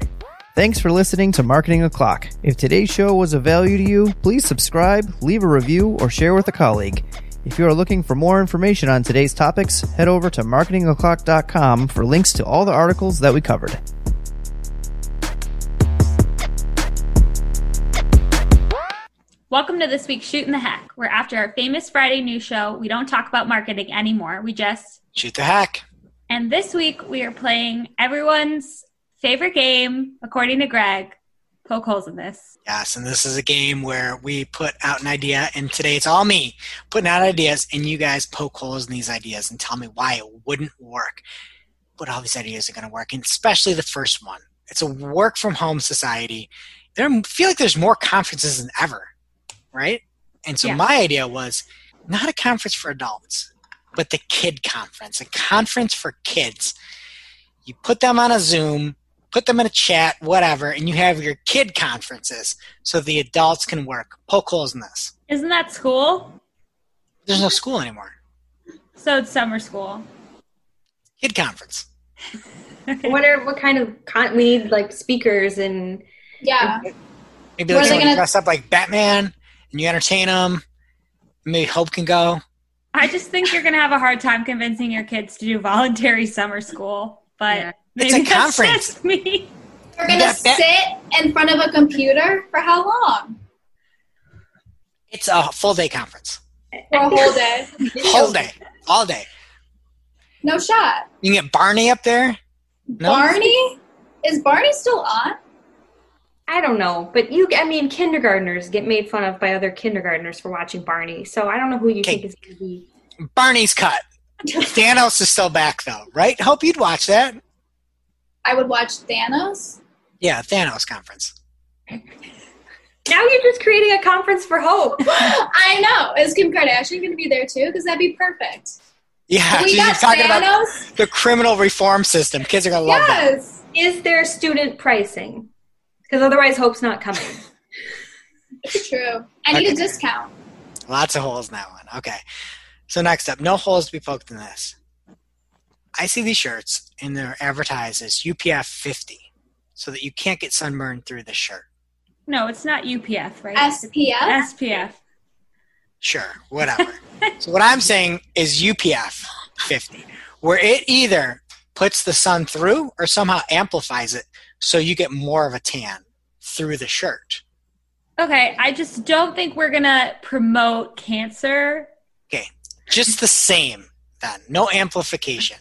[SPEAKER 4] Thanks for listening to Marketing O'Clock. If today's show was of value to you, please subscribe, leave a review, or share with a colleague. If you are looking for more information on today's topics, head over to marketingoclock.com for links to all the articles that we covered.
[SPEAKER 3] Welcome to this week's Shoot in the Heck, where after our famous Friday news show, we don't talk about marketing anymore. We just
[SPEAKER 2] shoot the heck.
[SPEAKER 3] And this week we are playing everyone's favorite game, according to Greg, poke holes in this.
[SPEAKER 2] Yes, and this is a game where we put out an idea, and today it's all me putting out ideas, and you guys poke holes in these ideas and tell me why it wouldn't work. But all these ideas are going to work, and especially the first one. It's a work from home society. There, I feel like there's more conferences than ever right? And so yeah. my idea was not a conference for adults, but the kid conference, a conference for kids. You put them on a Zoom, put them in a chat, whatever, and you have your kid conferences so the adults can work. Poke holes in this.
[SPEAKER 3] Isn't that school?
[SPEAKER 2] There's no school anymore.
[SPEAKER 3] So it's summer school.
[SPEAKER 2] Kid conference. [LAUGHS]
[SPEAKER 1] what are what kind of con- we need like speakers and
[SPEAKER 5] yeah.
[SPEAKER 2] Maybe like someone gonna... dress up like Batman and you entertain them. Maybe Hope can go.
[SPEAKER 3] I just think you're going to have a hard time convincing your kids to do voluntary summer school, but yeah. maybe
[SPEAKER 2] it's a
[SPEAKER 3] that's
[SPEAKER 2] conference.
[SPEAKER 3] just me.
[SPEAKER 5] You're going to sit in front of a computer for how long?
[SPEAKER 2] It's a full day conference.
[SPEAKER 5] For a whole day. [LAUGHS]
[SPEAKER 2] whole day, all day.
[SPEAKER 5] No shot.
[SPEAKER 2] You can get Barney up there.
[SPEAKER 5] No? Barney? Is Barney still on?
[SPEAKER 1] I don't know, but you, I mean, kindergartners get made fun of by other kindergartners for watching Barney. So I don't know who you think is going to be.
[SPEAKER 2] Barney's cut. [LAUGHS] Thanos is still back, though, right? Hope you'd watch that.
[SPEAKER 5] I would watch Thanos.
[SPEAKER 2] Yeah, Thanos conference.
[SPEAKER 1] Now you're just creating a conference for hope. [LAUGHS]
[SPEAKER 5] I know. Is Kim Kardashian going to be there too? Because that'd be perfect.
[SPEAKER 2] Yeah,
[SPEAKER 5] we
[SPEAKER 2] she's
[SPEAKER 5] got
[SPEAKER 2] talking about
[SPEAKER 5] Thanos.
[SPEAKER 2] the criminal reform system. Kids are gonna love that.
[SPEAKER 5] Yes.
[SPEAKER 1] Is there student pricing? Because otherwise, Hope's not coming.
[SPEAKER 5] It's [LAUGHS] true. I need
[SPEAKER 2] Okay.
[SPEAKER 5] a discount.
[SPEAKER 2] Lots of holes in that one. Okay. So next up, no holes to be poked in this. I see these shirts and they're advertised as UPF 50, so that you can't get sunburned through the shirt.
[SPEAKER 3] No, it's not UPF, right?
[SPEAKER 5] SPF.
[SPEAKER 3] SPF.
[SPEAKER 2] Sure, whatever. [LAUGHS] so what I'm saying is UPF 50, where it either puts the sun through or somehow amplifies it so you get more of a tan through the shirt.
[SPEAKER 3] Okay, I just don't think we're gonna promote cancer.
[SPEAKER 2] Okay, just the same then. No amplification.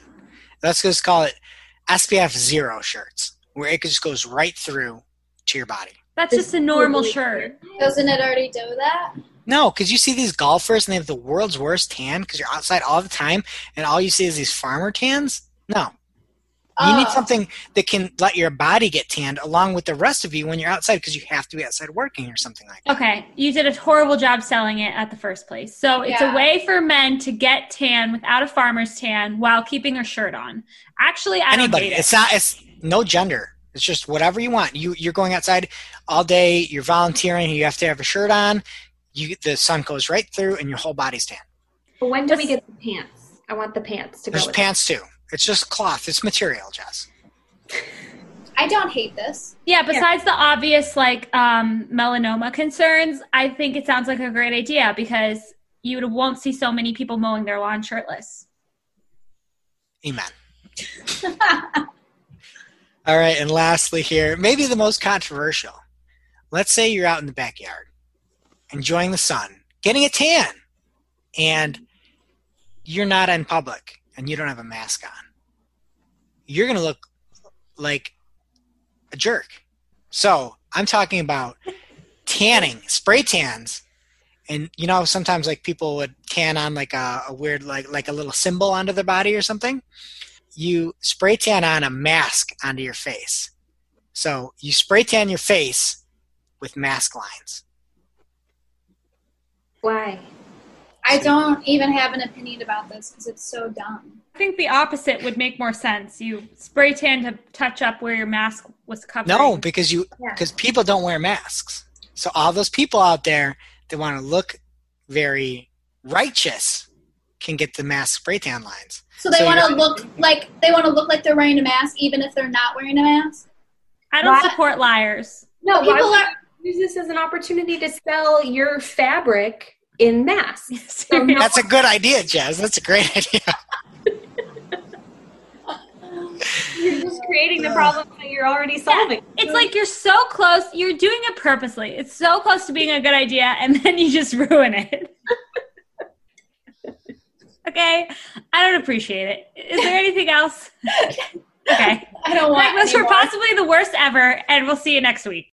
[SPEAKER 2] Let's just call it SPF zero shirts, where it just goes right through to your body.
[SPEAKER 3] That's just a normal shirt.
[SPEAKER 5] Doesn't it already do that?
[SPEAKER 2] No, because you see these golfers and they have the world's worst tan because you're outside all the time and all you see is these farmer tans. No. You need
[SPEAKER 5] Oh.
[SPEAKER 2] something that can let your body get tanned along with the rest of you when you're outside because you have to be outside working or something like that.
[SPEAKER 3] Okay, you did a horrible job selling it at the first place. So it's
[SPEAKER 5] Yeah.
[SPEAKER 3] a way for men to get tan without a farmer's tan while keeping a shirt on. Actually, I
[SPEAKER 2] Anybody.
[SPEAKER 3] don't hate
[SPEAKER 2] It's not it's no gender. It's just whatever you want. You you're going outside all day, you're volunteering, you have to have a shirt on, you the sun goes right through and your whole body's tan.
[SPEAKER 1] But when do we get the pants? I want the pants to go
[SPEAKER 2] There's
[SPEAKER 1] with
[SPEAKER 2] pants too. It's just cloth. It's material, Jess.
[SPEAKER 5] I don't hate this.
[SPEAKER 3] Yeah, besides the obvious like um, melanoma concerns, I think it sounds like a great idea because you won't see so many people mowing their lawn shirtless.
[SPEAKER 2] Amen. [LAUGHS] All right, and lastly, here, maybe the most controversial. Let's say you're out in the backyard, enjoying the sun, getting a tan, and you're not in public and you don't have a mask on. You're going to look like a jerk. So I'm talking about tanning, spray tans. And you know, sometimes like people would tan on like a, a weird, like like a little symbol onto their body or something you spray tan on a mask onto your face. So you spray tan your face with mask lines.
[SPEAKER 1] Why?
[SPEAKER 5] I don't even have an opinion about this because it's so dumb.
[SPEAKER 3] I think the opposite would make more sense. You spray tan to touch up where your mask was covering.
[SPEAKER 2] No, because you
[SPEAKER 1] Yeah.
[SPEAKER 2] because people don't wear masks. So all those people out there that want to look very righteous can get the mask spray tan lines.
[SPEAKER 5] So they
[SPEAKER 2] So
[SPEAKER 5] want to look like they want to look like they're wearing a mask, even if they're not wearing a mask.
[SPEAKER 3] I don't
[SPEAKER 1] Why-
[SPEAKER 3] support liars.
[SPEAKER 1] No,
[SPEAKER 5] People
[SPEAKER 1] people
[SPEAKER 5] are-
[SPEAKER 1] are use this as an opportunity to sell your fabric in masks. [LAUGHS] So no-
[SPEAKER 2] That's a good idea, Jazz. That's a great [LAUGHS] idea.
[SPEAKER 1] you're just creating the problem that you're already solving.
[SPEAKER 3] It's like you're so close. You're doing it purposely. It's so close to being a good idea, and [LAUGHS] then you just ruin it. okay, I don't appreciate it. Is there anything else? Okay,
[SPEAKER 5] I don't want.
[SPEAKER 3] Douglas,
[SPEAKER 5] any
[SPEAKER 3] we're possibly the worst ever, and we'll see you next week.